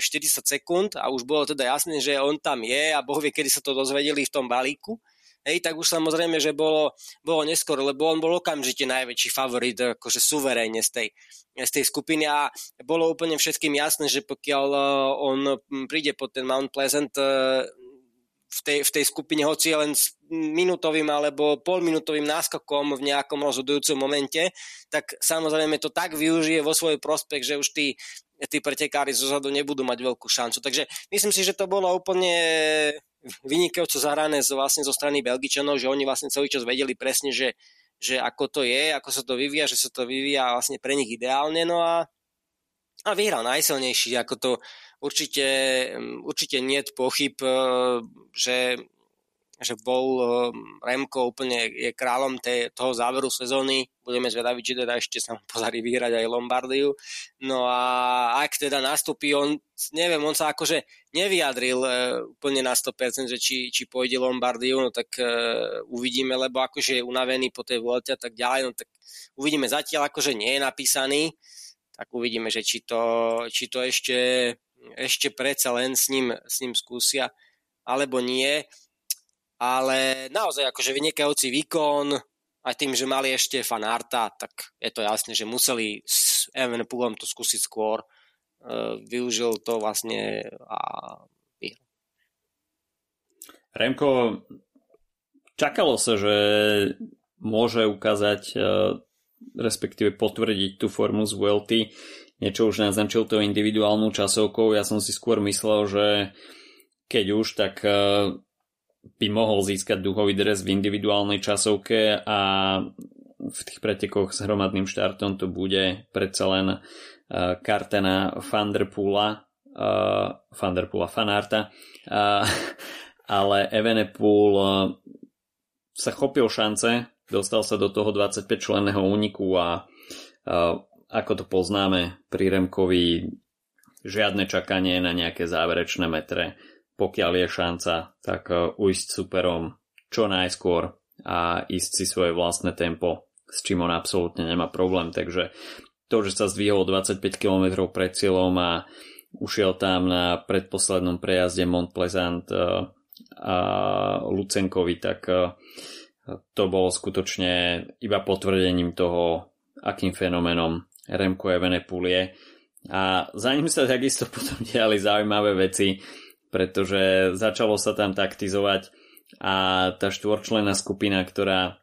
30-40 sekúnd a už bolo teda jasné, že on tam je a Boh vie, kedy sa to dozvedeli v tom balíku, hej, tak už samozrejme, že bolo, bolo neskôr, lebo on bol okamžite najväčší favorit, akože suverénne z tej, z tej skupiny a bolo úplne všetkým jasné, že pokiaľ eh, on príde pod ten Mount Pleasant, eh, v tej, v tej skupine, hoci len s minútovým alebo polminútovým náskokom v nejakom rozhodujúcom momente, tak samozrejme to tak využije vo svoj prospech, že už tí, tí pretekári zozadu nebudú mať veľkú šancu. Takže myslím si, že to bolo úplne vynikajúco zahrané vlastne zo strany Belgičanov, že oni vlastne celý čas vedeli presne, že, že ako to je, ako sa to vyvíja, že sa to vyvíja vlastne pre nich ideálne. No a, a vyhral najsilnejší, ako to určite, mm, určite nie pochyb, e, že, že bol e, Remko úplne je kráľom tej, toho záveru sezóny. Budeme zvedaví, či teda ešte sa mu pozarí vyhrať aj Lombardiu. No a ak teda nastúpi, on, neviem, on sa akože nevyjadril e, úplne na 100%, že či, či pôjde Lombardiu, no tak uh, uvidíme, lebo akože je unavený po tej volte a tak ďalej, no tak uvidíme zatiaľ, akože nie je napísaný, tak uvidíme, že či to, či to ešte ešte predsa len s ním, s ním skúsia, alebo nie. Ale naozaj akože vynikajúci výkon, aj tým, že mali ešte fanárta, tak je to jasné, že museli s Evenpoolom to skúsiť skôr. Uh, využil to vlastne a vyhral. Remko, čakalo sa, že môže ukázať, uh, respektíve potvrdiť tú formu z VLT niečo už naznačil to individuálnou časovkou. Ja som si skôr myslel, že keď už, tak e, by mohol získať duchový dres v individuálnej časovke a v tých pretekoch s hromadným štartom to bude predsa len e, Kartena Vanderpoola Vanderpoola Fanarta ale Evenepoel e, sa chopil šance dostal sa do toho 25 členného úniku a ako to poznáme pri Remkovi, žiadne čakanie na nejaké záverečné metre. Pokiaľ je šanca, tak e, ujsť superom čo najskôr a ísť si svoje vlastné tempo s čím on absolútne nemá problém. Takže to, že sa zdvihol 25 km pred cieľom a ušiel tam na predposlednom prejazde Mont Pleasant a Lucenkovi, tak to bolo skutočne iba potvrdením toho, akým fenoménom Remco Evenepoel je. A za ním sa takisto potom diali zaujímavé veci, pretože začalo sa tam taktizovať a tá štvorčlená skupina, ktorá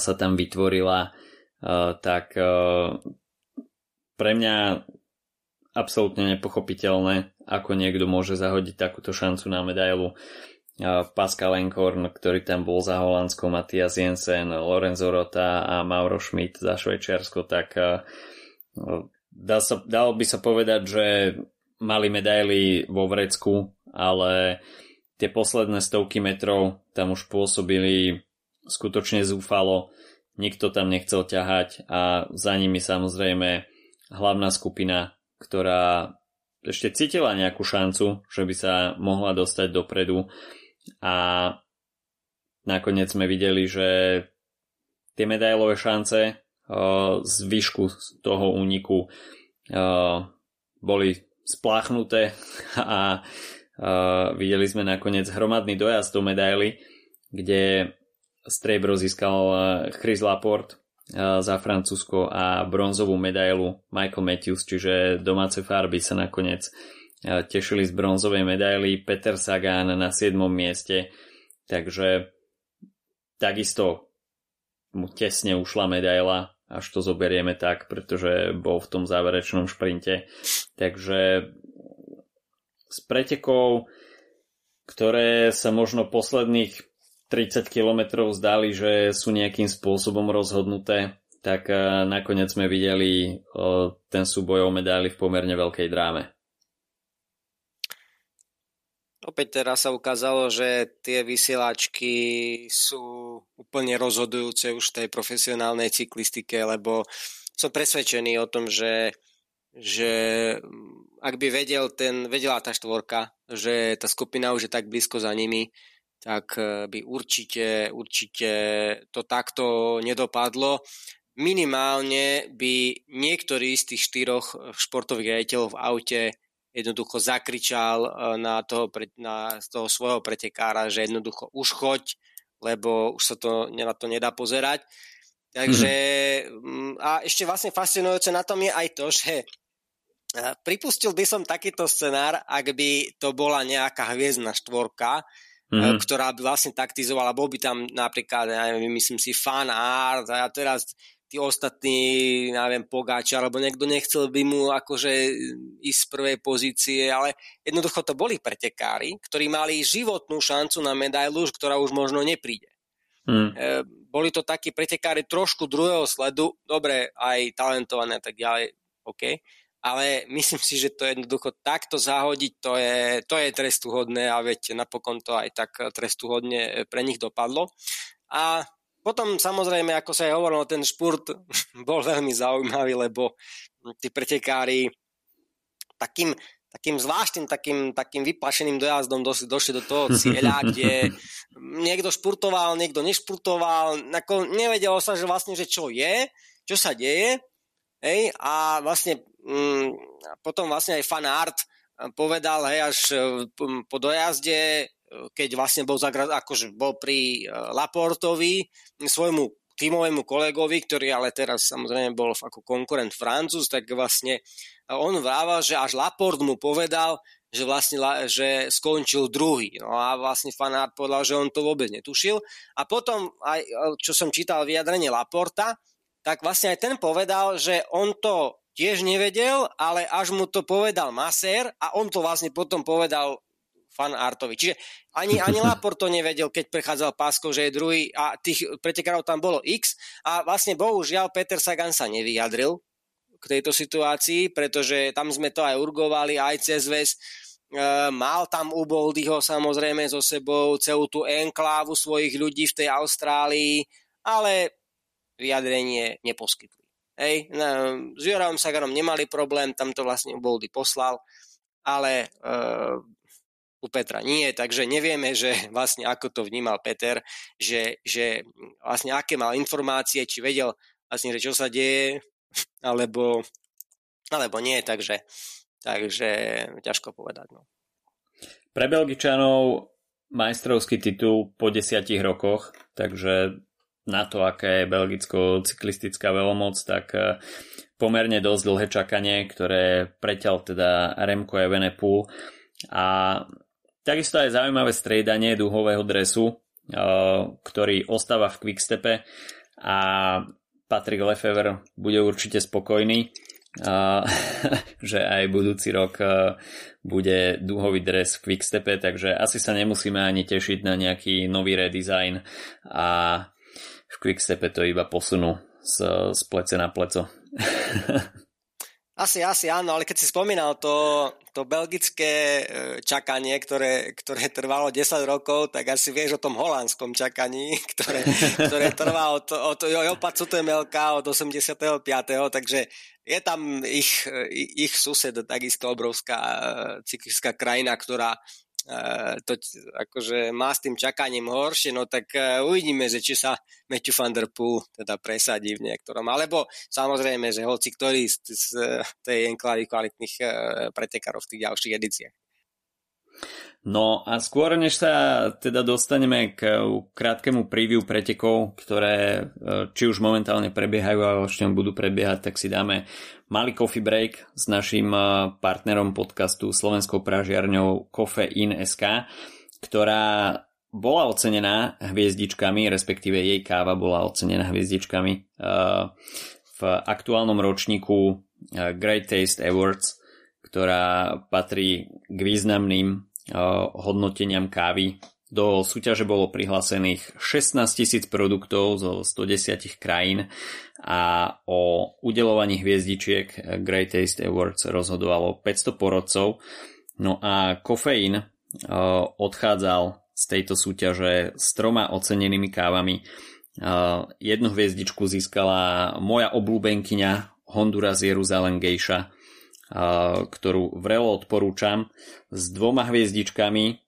sa tam vytvorila, tak pre mňa absolútne nepochopiteľné, ako niekto môže zahodiť takúto šancu na medailu. Pascal Enkorn, ktorý tam bol za Holandsko, Matias Jensen, Lorenzo Rota a Mauro Schmidt za Švajčiarsko, tak dá sa, dalo by sa povedať, že mali medaily vo vrecku, ale tie posledné stovky metrov tam už pôsobili skutočne zúfalo, nikto tam nechcel ťahať a za nimi samozrejme hlavná skupina, ktorá ešte cítila nejakú šancu, že by sa mohla dostať dopredu. A nakoniec sme videli, že tie medailové šance z výšku toho úniku boli spláchnuté a videli sme nakoniec hromadný dojazd do medaily, kde striebro získal Chris Laporte za Francúzsko a bronzovú medailu Michael Matthews, čiže domáce farby sa nakoniec tešili z bronzovej medaily, Peter Sagan na 7. mieste, takže takisto mu tesne ušla medaila, až to zoberieme tak, pretože bol v tom záverečnom šprinte. Takže s pretekov, ktoré sa možno posledných 30 km zdali, že sú nejakým spôsobom rozhodnuté, tak eh, nakoniec sme videli eh, ten súboj o medaily v pomerne veľkej dráme. Opäť teraz sa ukázalo, že tie vysielačky sú úplne rozhodujúce už v tej profesionálnej cyklistike, lebo som presvedčený o tom, že, že ak by vedel ten, vedela tá štvorka, že tá skupina už je tak blízko za nimi, tak eh, by určite, určite to takto nedopadlo. Minimálne by niektorý z tých štyroch športových riaditeľov v aute jednoducho zakričal e, na toho, na toho svojho pretekára, že jednoducho už choď, lebo už sa to, na to nedá pozerať. Takže mm-hmm. a ešte vlastne fascinujúce na tom je aj to, že e, pripustil by som takýto scenár, ak by to bola nejaká hviezdna štvorka, mm-hmm. ktorá by vlastne taktizovala, bol by tam napríklad, ja neviem, myslím si, fan art a teraz tí ostatní, neviem, Pogáč, alebo niekto nechcel by mu akože ísť z prvej pozície, ale jednoducho to boli pretekári, ktorí mali životnú šancu na medailu, ktorá už možno nepríde. Hmm. E, boli to takí pretekári trošku druhého sledu, dobre, aj talentované tak ďalej, OK, ale myslím si, že to jednoducho takto zahodiť, to je, to je trestuhodné a veď napokon to aj tak trestuhodne pre nich dopadlo. A potom samozrejme, ako sa aj hovorilo, ten špurt bol veľmi zaujímavý, lebo tí pretekári takým, takým zvláštnym, takým, takým vyplašeným dojazdom došli, došli do toho cieľa, kde niekto špurtoval, niekto nešpurtoval, ako nevedelo sa, že vlastne, že čo je, čo sa deje, hej, a vlastne mm, potom vlastne aj fan art povedal, hej, až po dojazde, keď vlastne bol, zagra- akože bol pri e, Laportovi, svojmu tímovému kolegovi, ktorý ale teraz samozrejme bol ako konkurent Francúz, tak vlastne on vrával, že až Laport mu povedal, že vlastne že skončil druhý. No a vlastne fanár povedal, že on to vôbec netušil. A potom, aj čo som čítal vyjadrenie Laporta, tak vlastne aj ten povedal, že on to tiež nevedel, ale až mu to povedal Maser a on to vlastne potom povedal fan Artovi. Čiže ani, ani Laport to nevedel, keď prechádzal páskou, že je druhý a tých pretekárov tam bolo X a vlastne bohužiaľ Peter Sagan sa nevyjadril k tejto situácii, pretože tam sme to aj urgovali, aj cez väz. E, mal tam u Boldyho samozrejme so sebou celú tú enklávu svojich ľudí v tej Austrálii, ale vyjadrenie neposkytli. Hej, s Joravom Saganom nemali problém, tam to vlastne Boldy poslal, ale e, u Petra nie, takže nevieme, že vlastne ako to vnímal Peter, že, že vlastne aké mal informácie, či vedel vlastne, že čo sa deje, alebo, alebo nie, takže, takže ťažko povedať. No. Pre Belgičanov majstrovský titul po desiatich rokoch, takže na to, aké je belgicko-cyklistická veľmoc, tak eh, pomerne dosť dlhé čakanie, ktoré preťal teda Remco Evenepoel a takisto aj zaujímavé striedanie duhového dresu, eh, ktorý ostáva v Quickstepe a Patrick Lefevre bude určite spokojný, eh, že aj budúci rok bude duhový dres v Quickstepe, takže asi sa nemusíme ani tešiť na nejaký nový redesign a v Quickstepe to iba posunú z, z plece na pleco. Asi, asi áno, ale keď si spomínal to, to belgické e, čakanie, ktoré, ktoré trvalo 10 rokov, tak asi vieš o tom holandskom čakaní, ktoré, ktoré trvá od, od Jopa Cutemelka od 85. Takže je tam ich, ich sused, takisto obrovská e, cyklická krajina, ktorá to akože má s tým čakaním horšie, no tak uh, uvidíme, že či sa Matthew van der Poel teda presadí v niektorom. Alebo samozrejme, že hoci ktorý z, z tej enklavy kvalitných uh, pretekárov v tých ďalších edíciách. No a skôr než sa teda dostaneme k krátkemu preview pretekov, ktoré e, či už momentálne prebiehajú alebo ešte budú prebiehať, tak si dáme malý coffee break s našim e, partnerom podcastu Slovenskou pražiarňou Coffee.in SK, ktorá bola ocenená hviezdičkami, respektíve jej káva bola ocenená hviezdičkami e, v aktuálnom ročníku Great Taste Awards, ktorá patrí k významným hodnoteniam kávy. Do súťaže bolo prihlásených 16 tisíc produktov zo 110 krajín a o udelovaní hviezdičiek Great Taste Awards rozhodovalo 500 porodcov. No a kofeín odchádzal z tejto súťaže s troma ocenenými kávami. Jednu hviezdičku získala moja obľúbenkyňa Honduras Jeruzalem Geisha ktorú vrelo odporúčam. S dvoma hviezdičkami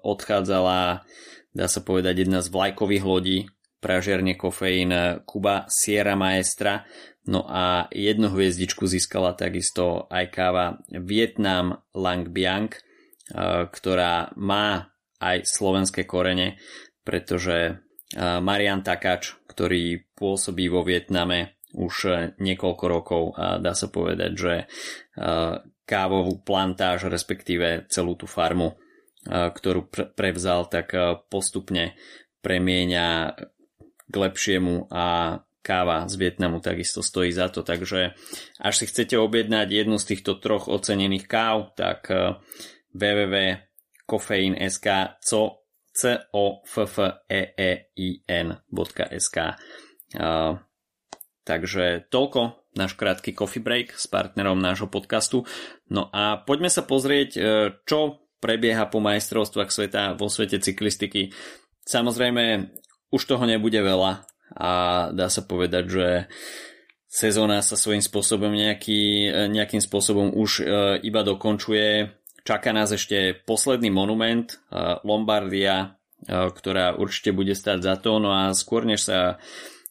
odchádzala, dá sa povedať, jedna z vlajkových lodí pražiarne kofeín Kuba Sierra Maestra. No a jednu hviezdičku získala takisto aj káva Vietnam Lang Biang, ktorá má aj slovenské korene, pretože Marian Takač, ktorý pôsobí vo Vietname, už eh, niekoľko rokov a dá sa povedať, že eh, kávovú plantáž, respektíve celú tú farmu, eh, ktorú prevzal, tak postupne premieňa k lepšiemu a káva z Vietnamu takisto stojí za to, takže až si chcete objednať jednu z týchto troch ocenených káv, tak www.kofein.sk co c o f f e e i n.sk Takže toľko náš krátky coffee break s partnerom nášho podcastu. No a poďme sa pozrieť, e, čo prebieha po majstrovstvách sveta vo svete cyklistiky. Samozrejme, už toho nebude veľa a dá sa povedať, že sezóna sa svojím spôsobom nejaký, e, nejakým spôsobom už e, iba dokončuje. Čaká nás ešte posledný monument Lombardia, ktorá určite bude stať za to. No a skôr než sa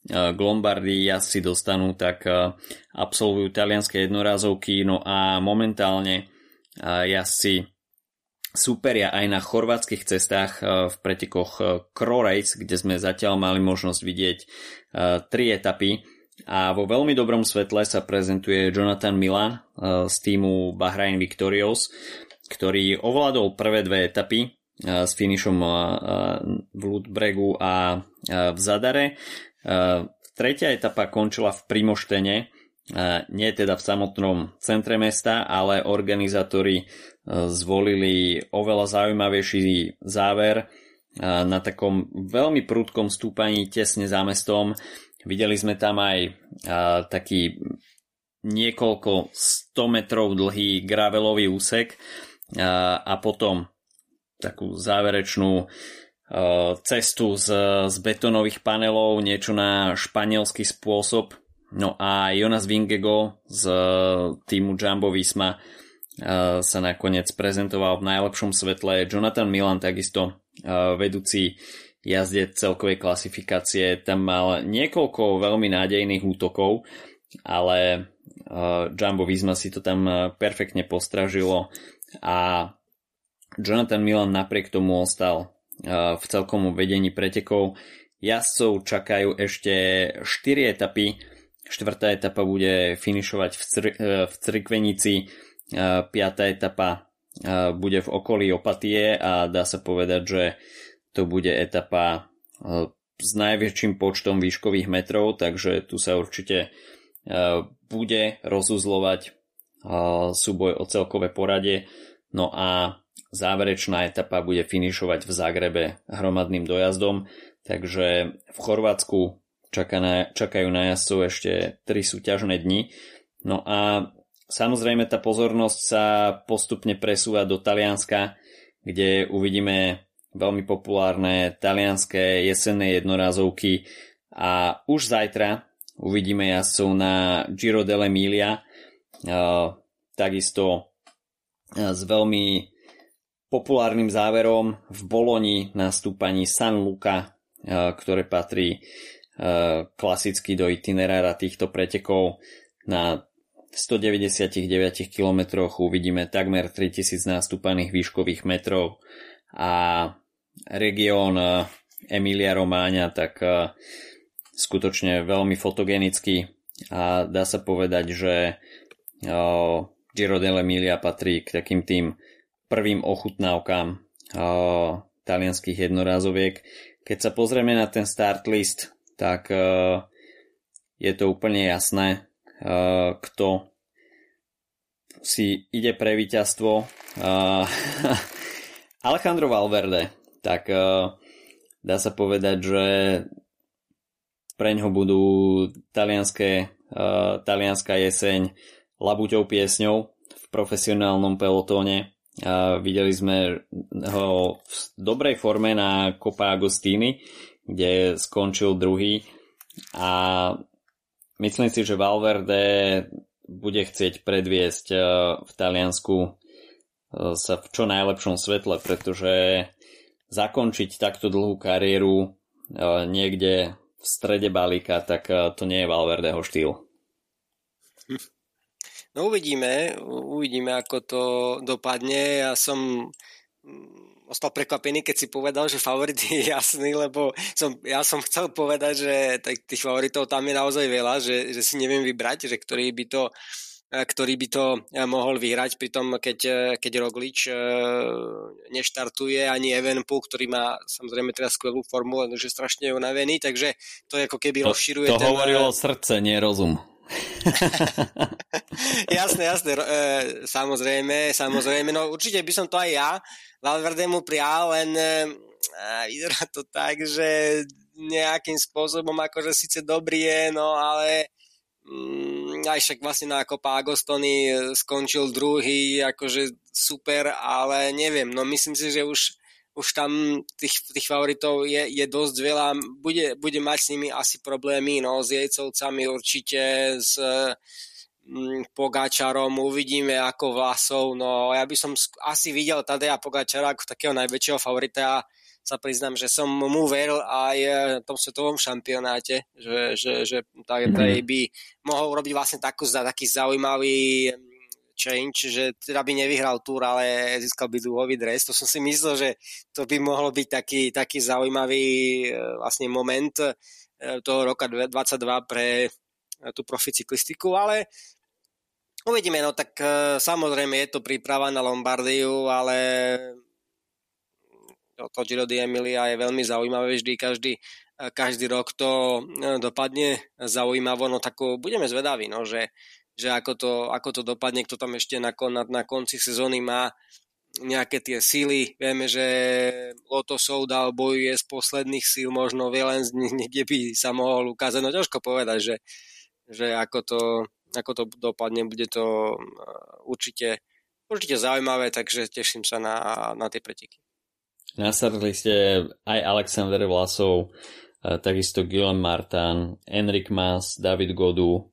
k Lombardii jazdci dostanú, tak e, absolvujú talianské jednorázovky, no a momentálne e, jazdci súperia aj na chorvátskych cestách v pretekoch Cro Race, kde sme zatiaľ mali možnosť vidieť tri etapy a vo veľmi dobrom svetle sa prezentuje Jonathan Milan z týmu Bahrain Victorious, ktorý ovládol prvé dve etapy s finišom v Ludbregu a v Zadare. Tretia etapa končila v Primoštene, nie teda v samotnom centre mesta, ale organizátori zvolili oveľa zaujímavejší záver na takom veľmi prudkom stúpaní tesne za mestom. Videli sme tam aj taký niekoľko 100 metrov dlhý gravelový úsek a potom takú záverečnú cestu z, z betónových panelov, niečo na španielský spôsob. No a Jonas Vingego z týmu Jumbo Visma sa nakoniec prezentoval v najlepšom svetle. Jonathan Milan takisto vedúci jazdec celkovej klasifikácie tam mal niekoľko veľmi nádejných útokov, ale Jumbo Visma si to tam perfektne postražilo a Jonathan Milan napriek tomu ostal v celkom vedení pretekov. Jazdcov čakajú ešte 4 etapy. Štvrtá etapa bude finišovať v, Cr- v Crikvenici, piatá etapa bude v okolí Opatie a dá sa povedať, že to bude etapa s najväčším počtom výškových metrov, takže tu sa určite bude rozuzlovať súboj o celkové poradie. No a záverečná etapa bude finišovať v Zagrebe hromadným dojazdom, takže v Chorvátsku čaká na, čakajú na jazdcov ešte 3 súťažné dni. No a Samozrejme tá pozornosť sa postupne presúva do Talianska, kde uvidíme veľmi populárne talianské jesenné jednorázovky a už zajtra uvidíme jazdcov na Giro dell'Emilia, takisto s veľmi populárnym záverom v Boloni na stúpaní San Luca, ktoré patrí klasicky do itinerára týchto pretekov. Na 199 km uvidíme takmer 3000 nástupaných výškových metrov a región eh, Emilia Romáňa tak skutočne veľmi fotogenický. A dá sa povedať, že Giro dell'Emilia patrí k takým tým prvým ochutnávkam talianských jednorázoviek. Keď sa pozrieme na ten start list, tak je to úplne jasné, kto si ide pre víťazstvo. Alejandro Valverde, tak dá sa povedať, že pre ňo budú talianské, talianská jeseň labuťou piesňou v profesionálnom pelotóne. Videli sme ho v dobrej forme na Copa Agostini, kde skončil druhý a Myslím si, že Valverde bude chcieť predviesť eh, v Taliansku eh, sa v čo najlepšom svetle, pretože zakončiť takto dlhú kariéru eh, niekde v strede balíka, tak to nie je Valverdeho štýl. No uvidíme, uvidíme, ako to dopadne. Ja som ostal prekvapený, keď si povedal, že favorit je jasný, lebo som, ja som chcel povedať, že tých favoritov tam je naozaj veľa, že, že si neviem vybrať, že ktorý by to e, ktorý by to e, mohol vyhrať, pritom keď, e, keď Roglič neštartuje ani Evenpool, ktorý má samozrejme teraz skvelú formu, len že strašne unavený, takže to je ako keby to, rozširuje to ten... hovorilo srdce, nie rozum. jasné, jasné, e, samozrejme, samozrejme, no určite by som to aj ja Valverde mu prial, len e, vyzerá to tak, že nejakým spôsobom akože síce dobrý je, no ale mm, aj však vlastne na Copa Agostoni skončil druhý, akože super, ale neviem, no myslím si, že už už tam tých, tých favoritov je, je dosť veľa. Bude, bude mať s nimi asi problémy, no, s jejcovcami určite, s mm, Pogačarom, uvidíme ako Vlasov, no ja by som asi videl Tadeja Pogačara ako takého najväčšieho favorita sa priznám, že som mu veril aj v tom svetovom šampionáte, že, že, že tak, mm. by mohol robiť vlastne takú, taký zaujímavý change, že teda by nevyhral túr, ale získal by dúhový dres. To som si myslel, že to by mohlo byť taký, taký zaujímavý e, vlastne moment e, toho roka 2022 pre e, tú proficyklistiku, ale uvidíme, no tak samozrejme je to príprava na Lombardiu, ale to Giro di Emilia je veľmi zaujímavé, vždy každý, každý rok to dopadne zaujímavo, no tak budeme zvedaví, no, že že ako to, ako to dopadne, kto tam ešte na, na, na konci sezóny má nejaké tie síly. Vieme, že Loto Soudal bojuje z posledných síl, možno len z nich niekde by sa mohol ukázať. No ťažko povedať, že, že ako, to, ako to dopadne, bude to uh, určite, určite zaujímavé, takže teším sa na, na tie preteky. Nasledli ste aj Alexander Vlasov, uh, takisto Guillaume Martin, Enrik Mas, David Godu,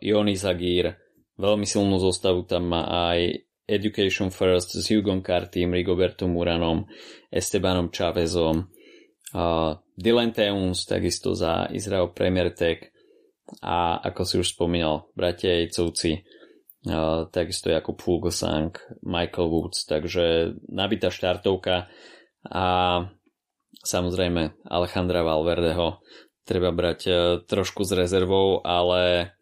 Ioni Zagír, veľmi silnú zostavu tam má aj Education First s Hugom Cartym, Rigobertom Muranom, Estebanom Chavezom, uh, Dylan Teuns takisto za Israel Premier Tech a ako si už spomínal, bratia Jejcovci, uh, takisto Jakub Fulgosang, Michael Woods, takže nabitá štartovka a samozrejme Alejandra Valverdeho treba brať trošku s rezervou, ale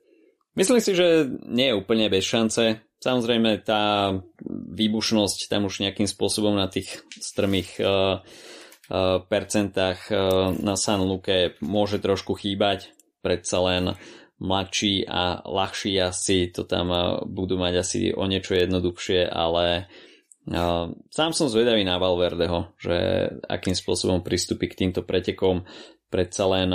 myslím si, že nie je úplne bez šance. Samozrejme tá výbušnosť tam už nejakým spôsobom na tých strmých uh, uh, percentách uh, na San Luke môže trošku chýbať. Predsa len mladší a ľahší asi to tam budú mať asi o niečo jednoduchšie, ale sám som zvedavý na Valverdeho, že akým spôsobom pristúpi k týmto pretekom. Predsa len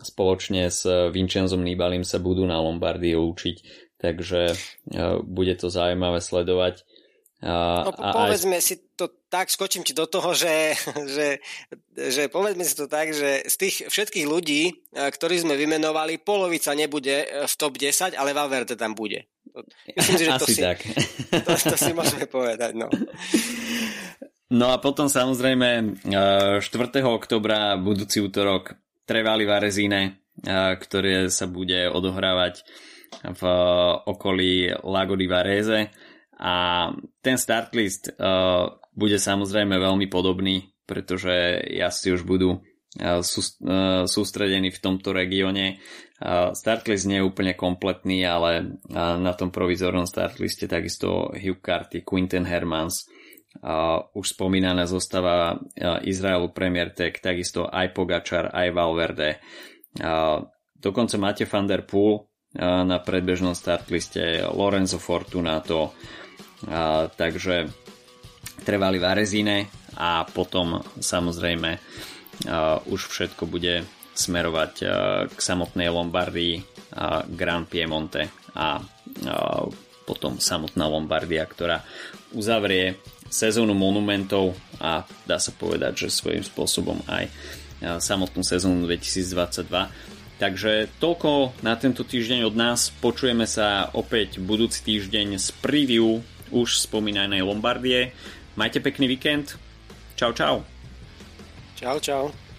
spoločne s Vincenzom Nibalim sa budú na Lombardii učiť, takže uh, bude to zaujímavé sledovať. Uh, no, povedzme aj... si to tak, skočím ti do toho, že, že, že povedzme si to tak, že z tých všetkých ľudí, ktorí sme vymenovali, polovica nebude v top 10, ale Valverde tam bude. Myslím si, že Asi to si, tak. To, to si môžeme povedať, no. No a potom samozrejme 4. oktobra, budúci útorok, Trevali Varezine, ktoré sa bude odohrávať v okolí Lago di Varese a ten start list uh, bude samozrejme veľmi podobný, pretože jazdci už budú uh, sú, sústredení v tomto regióne. Uh, start list nie je úplne kompletný, ale na tom provizornom start liste takisto Hugh Carty, Quinten Hermans, už spomínaná zostava uh, Izraelu Premier Tech, takisto aj Pogačar, aj Valverde. Dokonca máte Van der Poel na predbežnom startliste, Lorenzo Fortunato, takže trvali v Arezine a potom samozrejme už všetko bude smerovať k samotnej Lombardii, Grand Piemonte a potom samotná Lombardia, ktorá uzavrie sezónu monumentov a dá sa povedať, že svojím spôsobom aj samotnú sezónu 2022. Takže toľko na tento týždeň od nás. Počujeme sa opäť budúci týždeň z preview už spomínanej Lombardie. Majte pekný víkend. Čau, čau. Čau, čau.